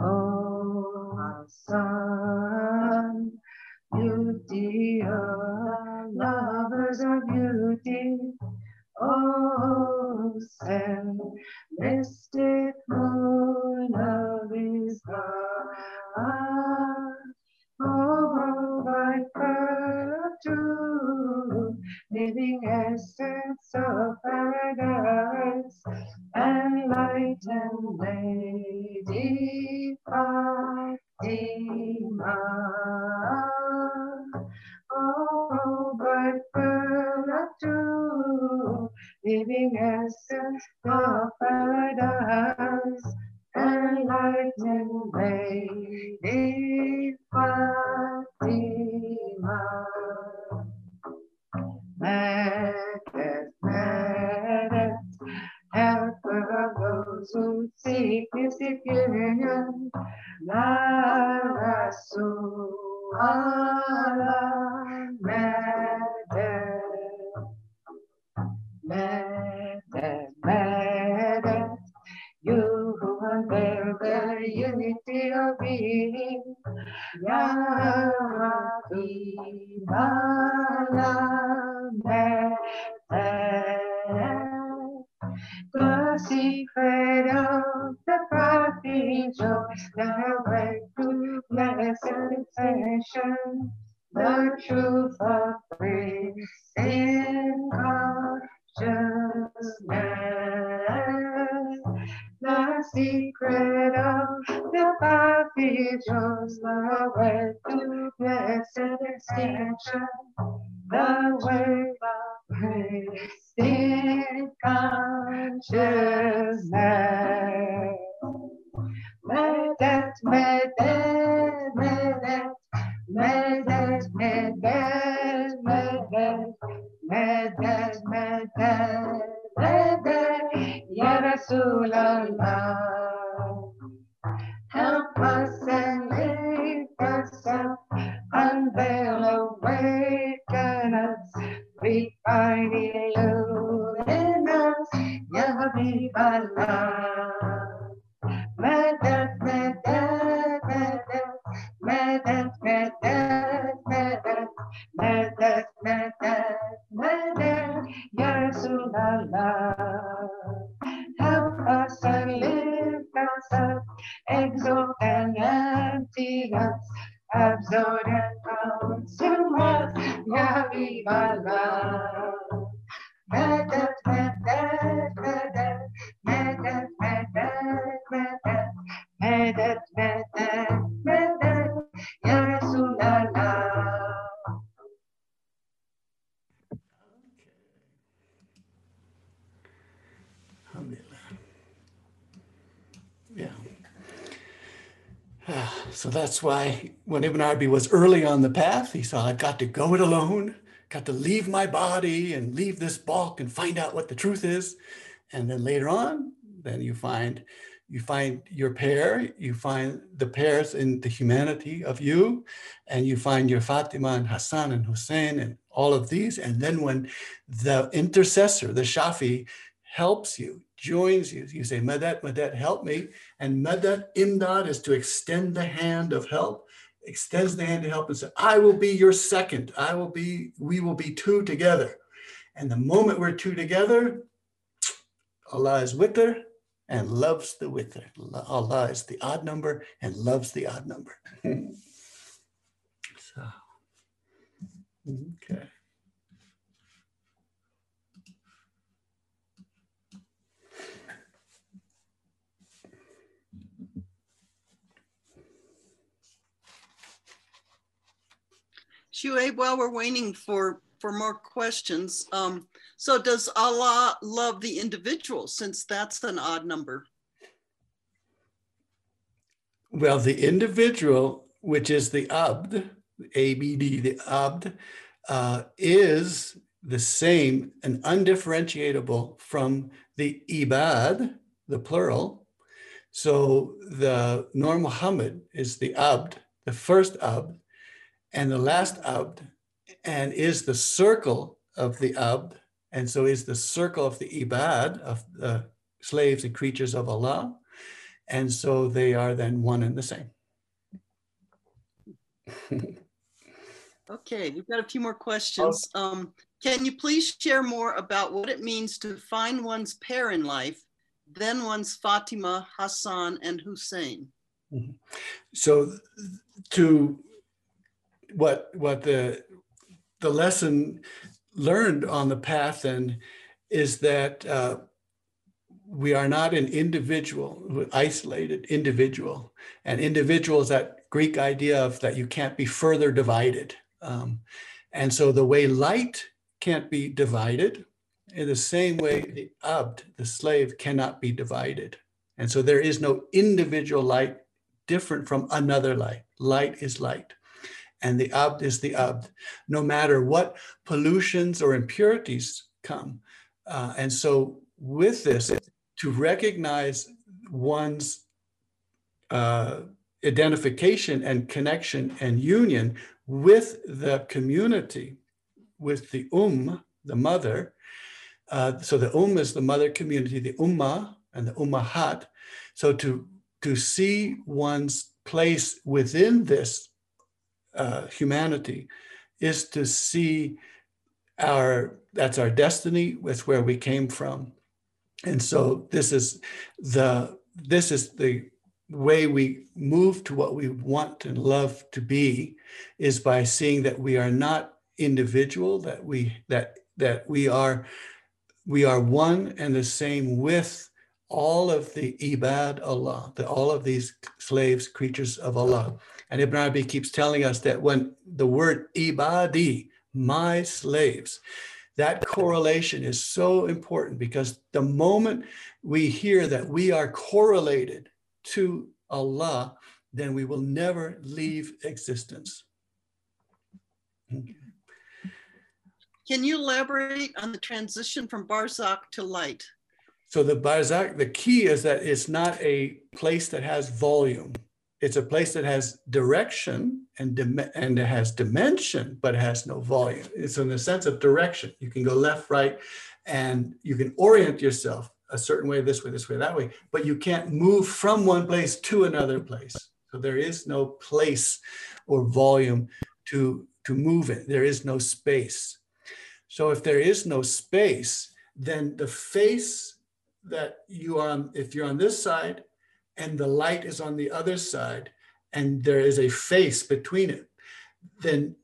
Oh, Hassan, beauty of lovers of beauty. Oh, send mystic moon of his. living essence of paradise, enlightened Lady Fatima. Oh, but of too, living essence of paradise, enlightened Lady Fatima madness, madness. Helper of those who seek this union, Narasu Allah, madness, madness. per unity of being. Yahweh, the secret of the prophets is the way to blessed ascension, the truth of freedom. Cathedrals, the way to blessed extinction, the way of grace in consciousness. Medet, medet, that's why when Ibn Arabi was early on the path, he saw I've got to go it alone, got to leave my body and leave this bulk and find out what the truth is. And then later on, then you find you find your pair, you find the pairs in the humanity of you, and you find your Fatima and Hassan and Hussein and all of these. And then when the intercessor, the Shafi, helps you, joins you, you say, Madat, Madat, help me. And Madat, Imdad is to extend the hand of help, extends the hand of help and says, I will be your second. I will be, we will be two together. And the moment we're two together, Allah is witr and loves the witr. Allah is the odd number and loves the odd number. so, okay. Shuaib, while we're waiting for, for more questions, um, so does Allah love the individual since that's an odd number? Well, the individual, which is the abd, ABD, the abd, uh, is the same and undifferentiable from the ibad, the plural. So the Nur Muhammad is the abd, the first abd, and the last abd, and is the circle of the abd, and so is the circle of the ibad, of the slaves and creatures of Allah. And so they are then one and the same. Okay, we've got a few more questions. Um, can you please share more about what it means to find one's pair in life, then one's Fatima, Hassan, and Hussein? So to what what the the lesson learned on the path then is that uh, we are not an individual, isolated individual, and individual is that Greek idea of that you can't be further divided. Um, and so the way light can't be divided, in the same way the abd, the slave, cannot be divided. And so there is no individual light different from another light. Light is light. And the abd is the abd, no matter what pollutions or impurities come. Uh, and so, with this, to recognize one's uh, identification and connection and union with the community, with the umm, the mother. Uh, so the umm is the mother community, the ummah and the ummahat. So to to see one's place within this uh, humanity is to see our that's our destiny with where we came from and so this is the this is the way we move to what we want and love to be is by seeing that we are not individual that we that that we are we are one and the same with all of the ibad Allah, the, all of these slaves, creatures of Allah. And Ibn Arabi keeps telling us that when the word ibadi, my slaves, that correlation is so important because the moment we hear that we are correlated to Allah, then we will never leave existence. Can you elaborate on the transition from Barzakh to light? So the Barzakh, the key is that it's not a place that has volume. It's a place that has direction and, and it has dimension, but it has no volume. It's in the sense of direction. You can go left, right, and you can orient yourself a certain way, this way, this way, that way, but you can't move from one place to another place. So there is no place or volume to, to move it. There is no space. So if there is no space, then the face that you are on, if you're on this side and the light is on the other side, and there is a face between it, then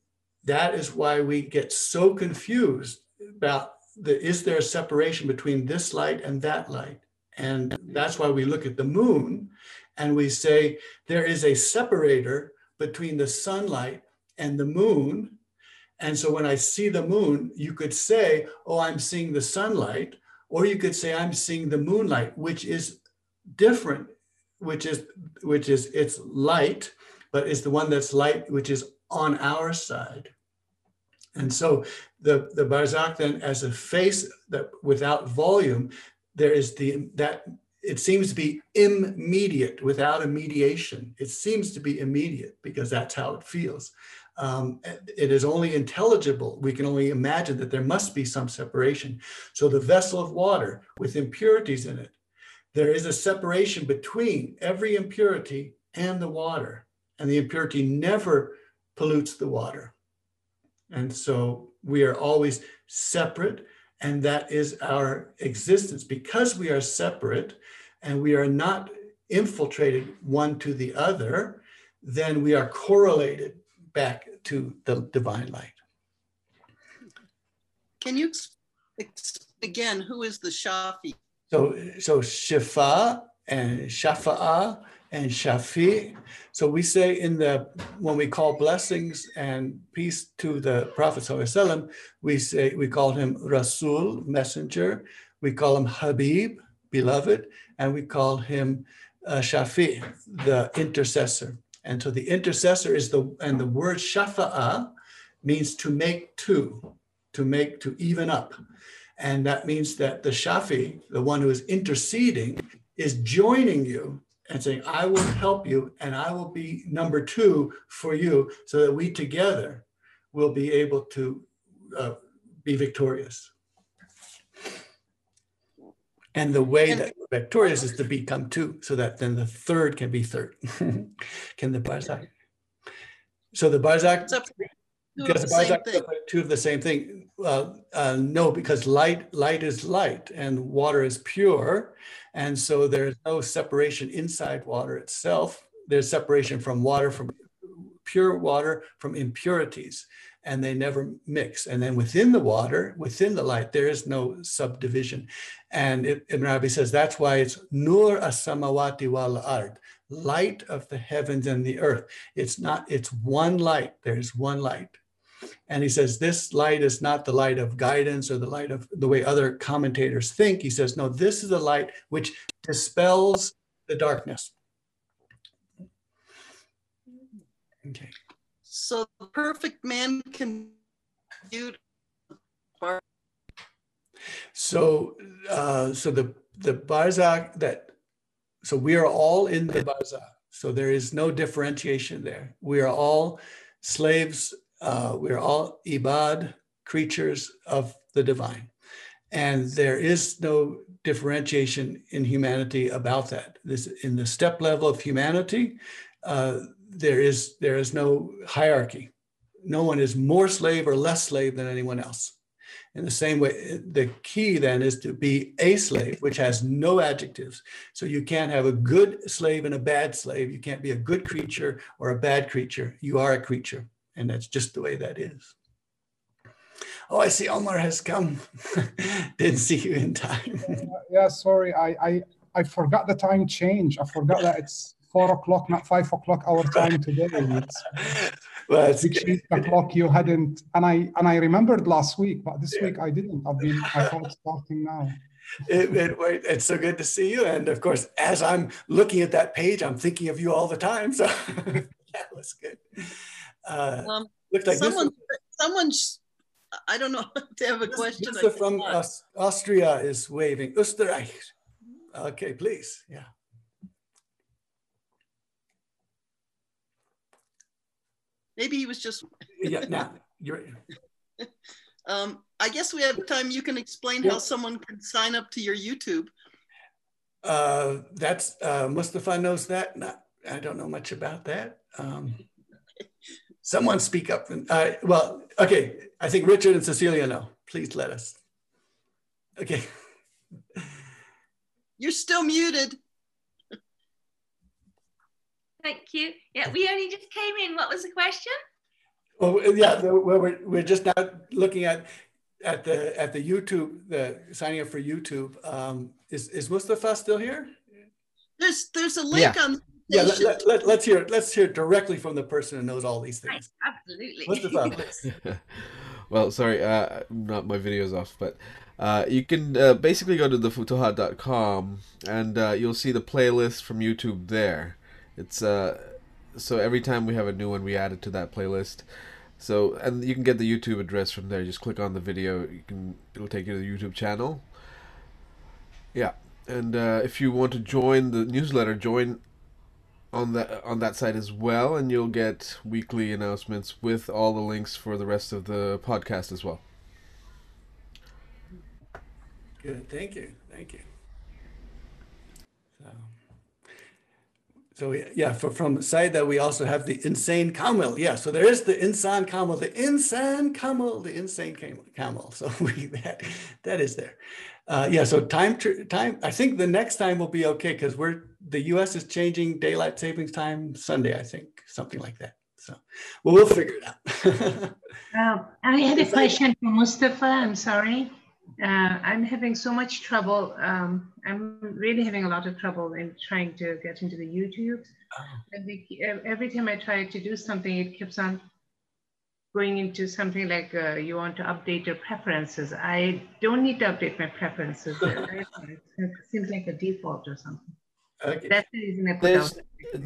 that is why we get so confused about the is there a separation between this light and that light? And that's why we look at the moon and we say there is a separator between the sunlight and the moon. And so when I see the moon, you could say, oh, I'm seeing the sunlight, or you could say I'm seeing the moonlight, which is different, which is which is it's light, but it's the one that's light, which is on our side. And so the, the Barzakh then as a face that without volume, there is the that it seems to be immediate without a mediation. It seems to be immediate because that's how it feels. Um, it is only intelligible. We can only imagine that there must be some separation. So the vessel of water with impurities in it, there is a separation between every impurity and the water, and the impurity never pollutes the water. And so we are always separate, and that is our existence. Because we are separate and we are not infiltrated one to the other, then we are correlated back to the divine light. Can you again, who is the Shafi? So, so Shifa and Shafa'a and Shafi. So we say in the when we call blessings and peace to the Prophet we say we call him Rasul, messenger. We call him Habib, beloved, and we call him uh, Shafi, the intercessor. And so the intercessor is the and the word Shafa'a means to make two, to make to even up. And that means that the Shafi, the one who is interceding, is joining you and saying, I will help you and I will be number two for you so that we together will be able to uh, be victorious. And the way that victorious is to become two, so that then the third can be third. can the Barzakh? So the Because the Barzakh, two of the same thing. Uh, uh, no, because light light is light and water is pure, and so there's no separation inside water itself. There's separation from water, from pure water, from impurities, and they never mix. And then within the water, within the light, there is no subdivision. And it, Ibn Arabi says that's why it's Nur as-samawati wal ard, light of the heavens and the earth. It's not, it's one light. There's one light. And he says, this light is not the light of guidance or the light of the way other commentators think. He says, no, this is the light which dispels the darkness. Okay. So the perfect man can do. So, uh, so the the barzakh that, so we are all in the barzakh. So there is no differentiation there. We are all slaves uh, we're all ibad, creatures of the divine. And there is no differentiation in humanity about that. This in the step level of humanity, uh, there is there is no hierarchy. No one is more slave or less slave than anyone else. In the same way, the key then is to be a slave, which has no adjectives. So you can't have a good slave and a bad slave. You can't be a good creature or a bad creature. You are a creature. And that's just the way that is. Oh, I see Omar has come. Didn't see you in time. yeah, sorry. I, I, I forgot the time change. I forgot that it's four o'clock, not five o'clock our time today. It's, well, it's the clock you hadn't, and I and I remembered last week, but this yeah. week I didn't. I've been I thought starting now. It, it, it's so good to see you, and of course, as I'm looking at that page, I'm thinking of you all the time. So that was good. Uh, um, like someone, someone's, I don't know they have a this, question. This from Austria is waving. Österreich. Okay, please. Yeah. Maybe he was just. yeah, now you're. um, I guess we have time. You can explain yeah. how someone can sign up to your YouTube. Uh, that's uh, Mustafa knows that. Not, I don't know much about that. Um, Someone speak up. Uh, well, okay. I think Richard and Cecilia know. Please let us. Okay. You're still muted. Thank you. Yeah, we only just came in. What was the question? Well, yeah, we're, we're just now looking at at the at the YouTube, the signing up for YouTube. Um, is is Mustafa still here? There's there's a link yeah. on yeah, let, let, let, let's hear let's hear directly from the person who knows all these things. Absolutely. Mustafa, well, sorry, uh, not my videos off, but uh, you can uh, basically go to thefutuhat.com and uh, you'll see the playlist from YouTube there. It's uh, so every time we have a new one, we add it to that playlist. So and you can get the YouTube address from there. Just click on the video. You can it'll take you to the YouTube channel. Yeah, and uh, if you want to join the newsletter, join on that on that site as well, and you'll get weekly announcements with all the links for the rest of the podcast as well. Good, thank you, thank you. So, so yeah, for, from that we also have the insane camel. Yeah, so there is the insane camel, the insane camel, the insane camel. So we that that is there. Uh, yeah, so time time. I think the next time will be okay because we're the U.S. is changing daylight savings time Sunday. I think something like that. So well, we'll figure it out. I had a question for Mustafa. I'm sorry. Uh, I'm having so much trouble. Um, I'm really having a lot of trouble in trying to get into the YouTube. Oh. Every time I try to do something, it keeps on going into something like uh, you want to update your preferences. I don't need to update my preferences. it seems like a default or something. Okay. That's the reason I put there's,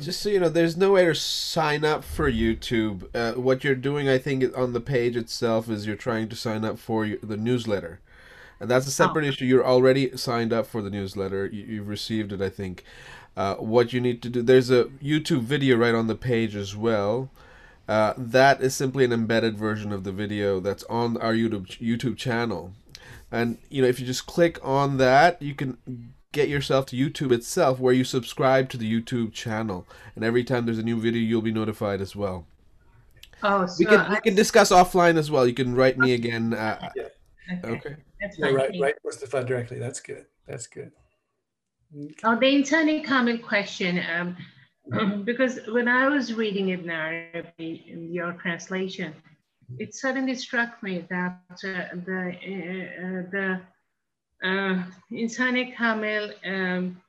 Just so you know, there's no way to sign up for YouTube. Uh, what you're doing, I think, on the page itself is you're trying to sign up for the newsletter. And that's a separate oh. issue. You're already signed up for the newsletter. You, have received it, I think. Uh, what you need to do, there's a YouTube video right on the page as well. Uh, that is simply an embedded version of the video that's on our YouTube YouTube channel. And you know, if you just click on that, you can get yourself to YouTube itself where you subscribe to the YouTube channel. And every time there's a new video, you'll be notified as well. Oh, so we can we can discuss offline as well. You can write me again. Uh, yeah. Okay. okay. That's yeah, right, right, Mustafa directly. That's good. That's good. Okay. Oh, the Insani Kamil question. Um, because when I was reading Ibn Arabi in your translation, it suddenly struck me that uh, the uh, the uh, Insani Kamil, um,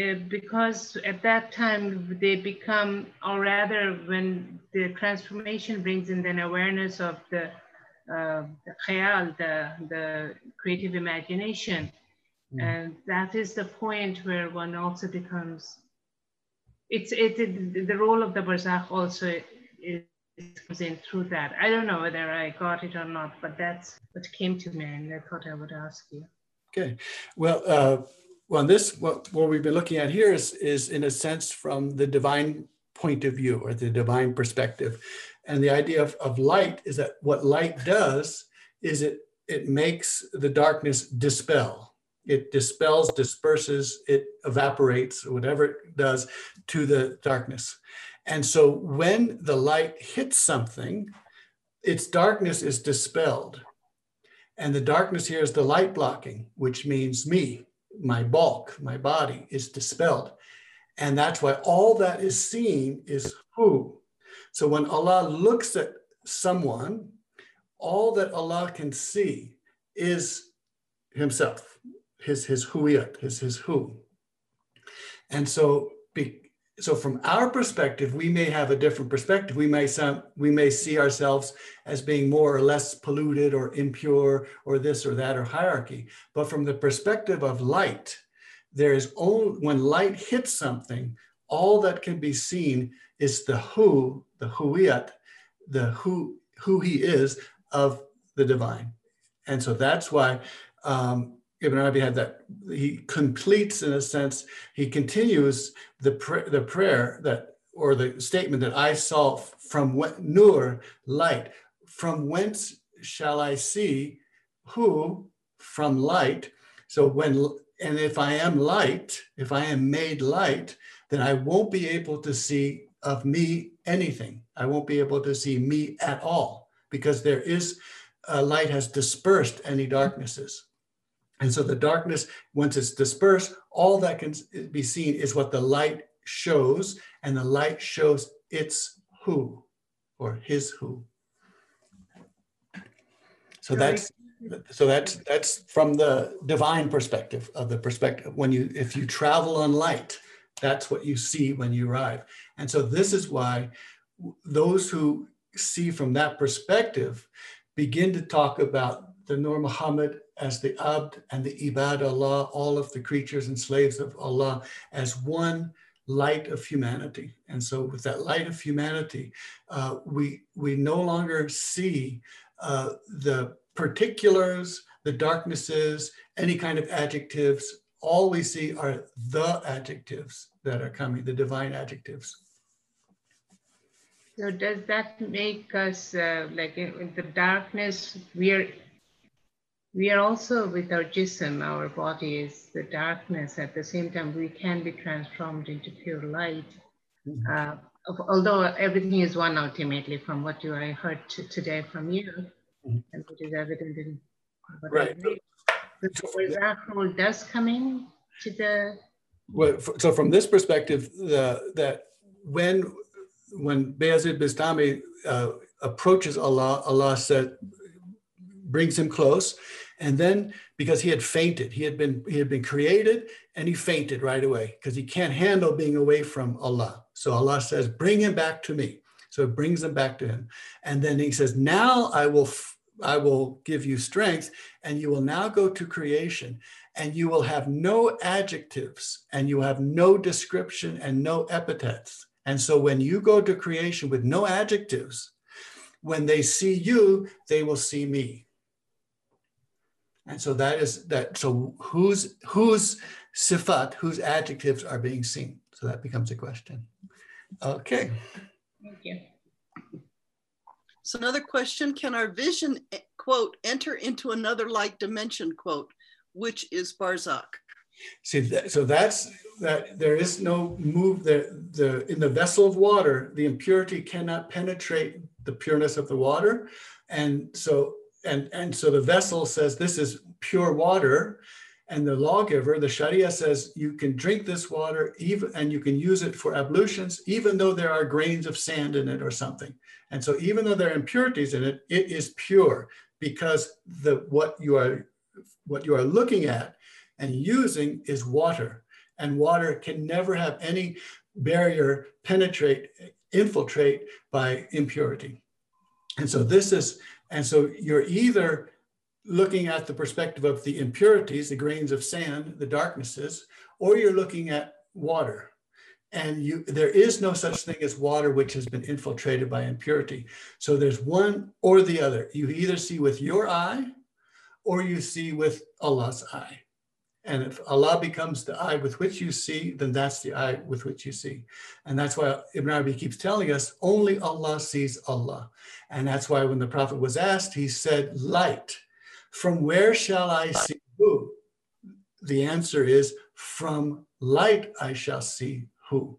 uh, because at that time they become, or rather, when the transformation brings in an awareness of the uh, the khayal, the, the creative imagination. Mm. And that is the point where one also becomes it's it, it the role of the barzakh also is comes in through that. I don't know whether I got it or not, but that's what came to me, and I thought I would ask you. Okay, well, uh, well, this what what we've been looking at here is is in a sense from the divine point of view or the divine perspective, and the idea of, of light is that what light does is it it makes the darkness dispel it dispels, disperses, it evaporates, whatever it does to the darkness. And so when the light hits something, its darkness is dispelled. And the darkness here is the light blocking, which means me, my bulk, my body is dispelled. And that's why all that is seen is who. So when Allah looks at someone, all that Allah can see is himself his his huiyat, his his who. And so be, so from our perspective, we may have a different perspective. We may some, we may see ourselves as being more or less polluted or impure or this or that or hierarchy. But from the perspective of light, there is only when light hits something, all that can be seen is the who, the huiyat, the who who he is of the divine. And so that's why um, Ibn Arabi had that. He completes, in a sense, he continues the pr- the prayer that or the statement that I saw from nur light. From whence shall I see? Who from light? So when and if I am light, if I am made light, then I won't be able to see of me anything. I won't be able to see me at all because there is uh, light has dispersed any darknesses. And so the darkness, once it's dispersed, all that can be seen is what the light shows, and the light shows its who or his who. So that's so that's that's from the divine perspective of the perspective when you if you travel on light that's what you see when you arrive and so this is why those who see from that perspective begin to talk about the Nur Muhammad as the Abd and the Ibad Allah, all of the creatures and slaves of Allah, as one light of humanity. And so, with that light of humanity, uh, we, we no longer see uh, the particulars, the darknesses, any kind of adjectives. All we see are the adjectives that are coming, the divine adjectives. So does that make us uh, like in the darkness? We are we are also with our jism, our body is the darkness. At the same time, we can be transformed into pure light. Mm-hmm. Uh, although everything is one ultimately, from what you I heard today from you, mm-hmm. and which is evident in what right. So, does come in to the. Well, so from this perspective, the, that when when Bayazid Bistami uh, approaches Allah, Allah said, brings him close And then because he had fainted, he had been he had been created and he fainted right away because he can't handle being away from Allah. So Allah says, "Bring him back to me." So it brings him back to him. And then he says, "Now I will I will give you strength and you will now go to creation and you will have no adjectives and you have no description and no epithets. And so when you go to creation with no adjectives, when they see you, they will see me. And so that is that. So whose whose sifat, whose adjectives are being seen? So that becomes a question. Okay. Thank you. So another question, can our vision, eh, quote, enter into another light dimension, quote, which is Barzakh? See, that, so that's that there is no move the the in the vessel of water, the impurity cannot penetrate the pureness of the water. And so and and so the vessel says this is pure water. And the lawgiver the sharia says you can drink this water even and you can use it for ablutions even though there are grains of sand in it or something. And so even though there are impurities in it it is pure because the what you are what you are looking at and using is water. And water can never have any barrier penetrate infiltrate by impurity. And so this is and so you're either looking at the perspective of the impurities, the grains of sand, the darknesses, or you're looking at water. And you, there is no such thing as water which has been infiltrated by impurity. So there's one or the other. You either see with your eye or you see with Allah's eye. And if Allah becomes the eye with which you see, then that's the eye with which you see. And that's why Ibn Arabi keeps telling us only Allah sees Allah. And that's why when the Prophet was asked, he said, Light. From where shall I see who? The answer is, From light I shall see who.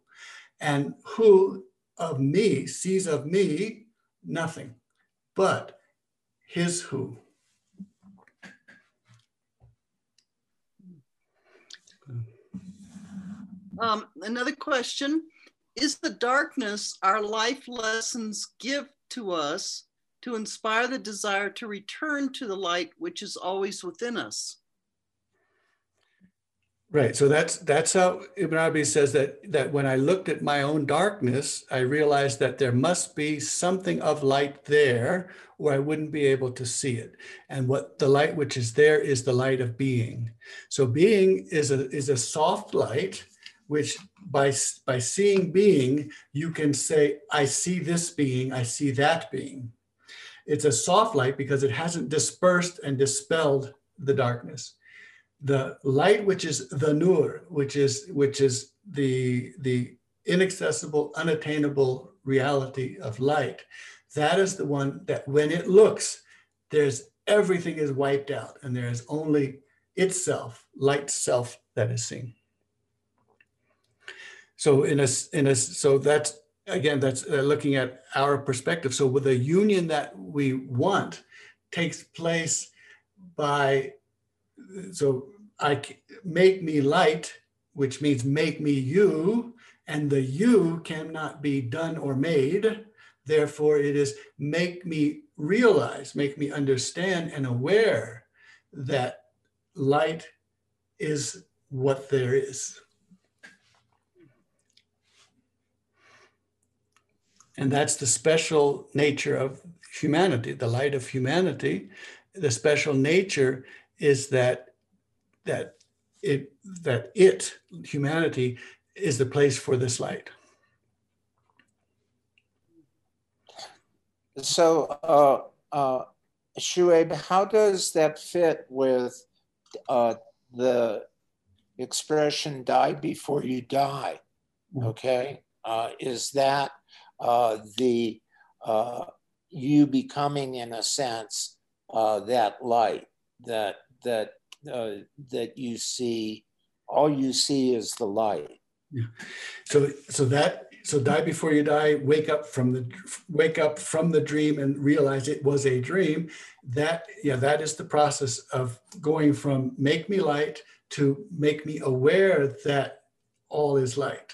And who of me sees of me nothing, but his who. Um, another question Is the darkness our life lessons give to us to inspire the desire to return to the light which is always within us? Right. So that's that's how Ibn Arabi says that that when I looked at my own darkness, I realized that there must be something of light there, or I wouldn't be able to see it. And what the light which is there is the light of being. So being is a is a soft light which by, by seeing being, you can say, I see this being, I see that being. It's a soft light because it hasn't dispersed and dispelled the darkness. The light, which is the nur, which is, which is the, the inaccessible, unattainable reality of light, that is the one that when it looks, there's everything is wiped out and there is only itself, light self that is seen. So in a in a so that's again that's uh, looking at our perspective. So with the union that we want takes place by so I make me light, which means make me you, and the you cannot be done or made. Therefore, it is make me realize, make me understand and aware that light is what there is. And that's the special nature of humanity, the light of humanity. The special nature is that that it that it, humanity, is the place for this light. So, uh, uh, Shuaib, how does that fit with uh, the expression "die before you die"? Mm. Okay, uh, is that the uh, you becoming, in a sense, uh, that light that that uh, that you see. All you see is the light. Yeah. So so that so die before you die. Wake up from the wake up from the dream and realize it was a dream. That yeah, that is the process of going from make me light to make me aware that all is light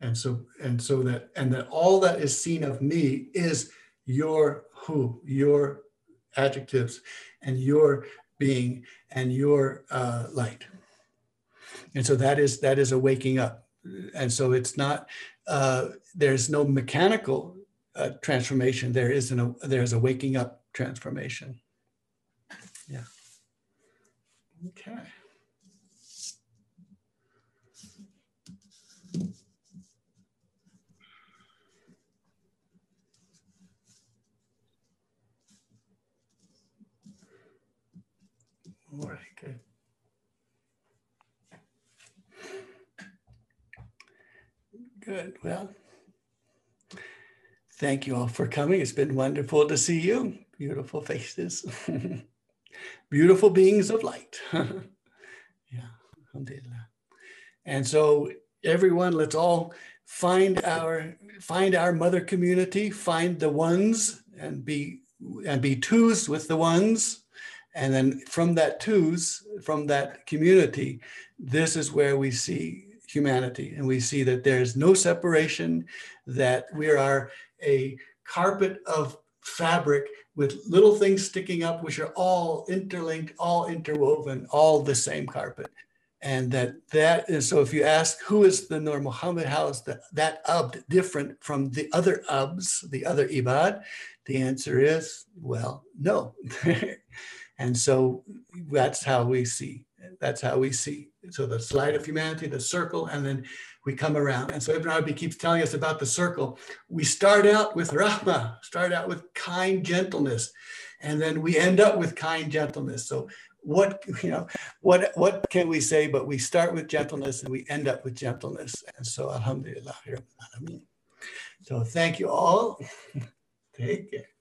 and so and so that and that all that is seen of me is your who your adjectives and your being and your uh, light. And so that is that is a waking up. And so it's not uh, there's no mechanical uh, transformation. There is an there's a waking up transformation. Yeah. Okay. All right, good. Good. Well, thank you all for coming. It's been wonderful to see you. Beautiful faces. Beautiful beings of light. yeah, alhamdulillah. And so everyone, let's all find our find our mother community, find the ones and be and be twos with the ones and then from that twos, from that community, this is where we see humanity. And we see that there's no separation, that we are a carpet of fabric with little things sticking up, which are all interlinked, all interwoven, all the same carpet. And that that is so if you ask who is the Nur Muhammad, how is the, that abd different from the other abs, the other ibad? The answer is, well, no. And so that's how we see. That's how we see. So the slide of humanity, the circle, and then we come around. And so Ibn Arabi keeps telling us about the circle. We start out with rahma, start out with kind gentleness, and then we end up with kind gentleness. So what you know, what what can we say? But we start with gentleness and we end up with gentleness. And so Alhamdulillah. So thank you all. Take care.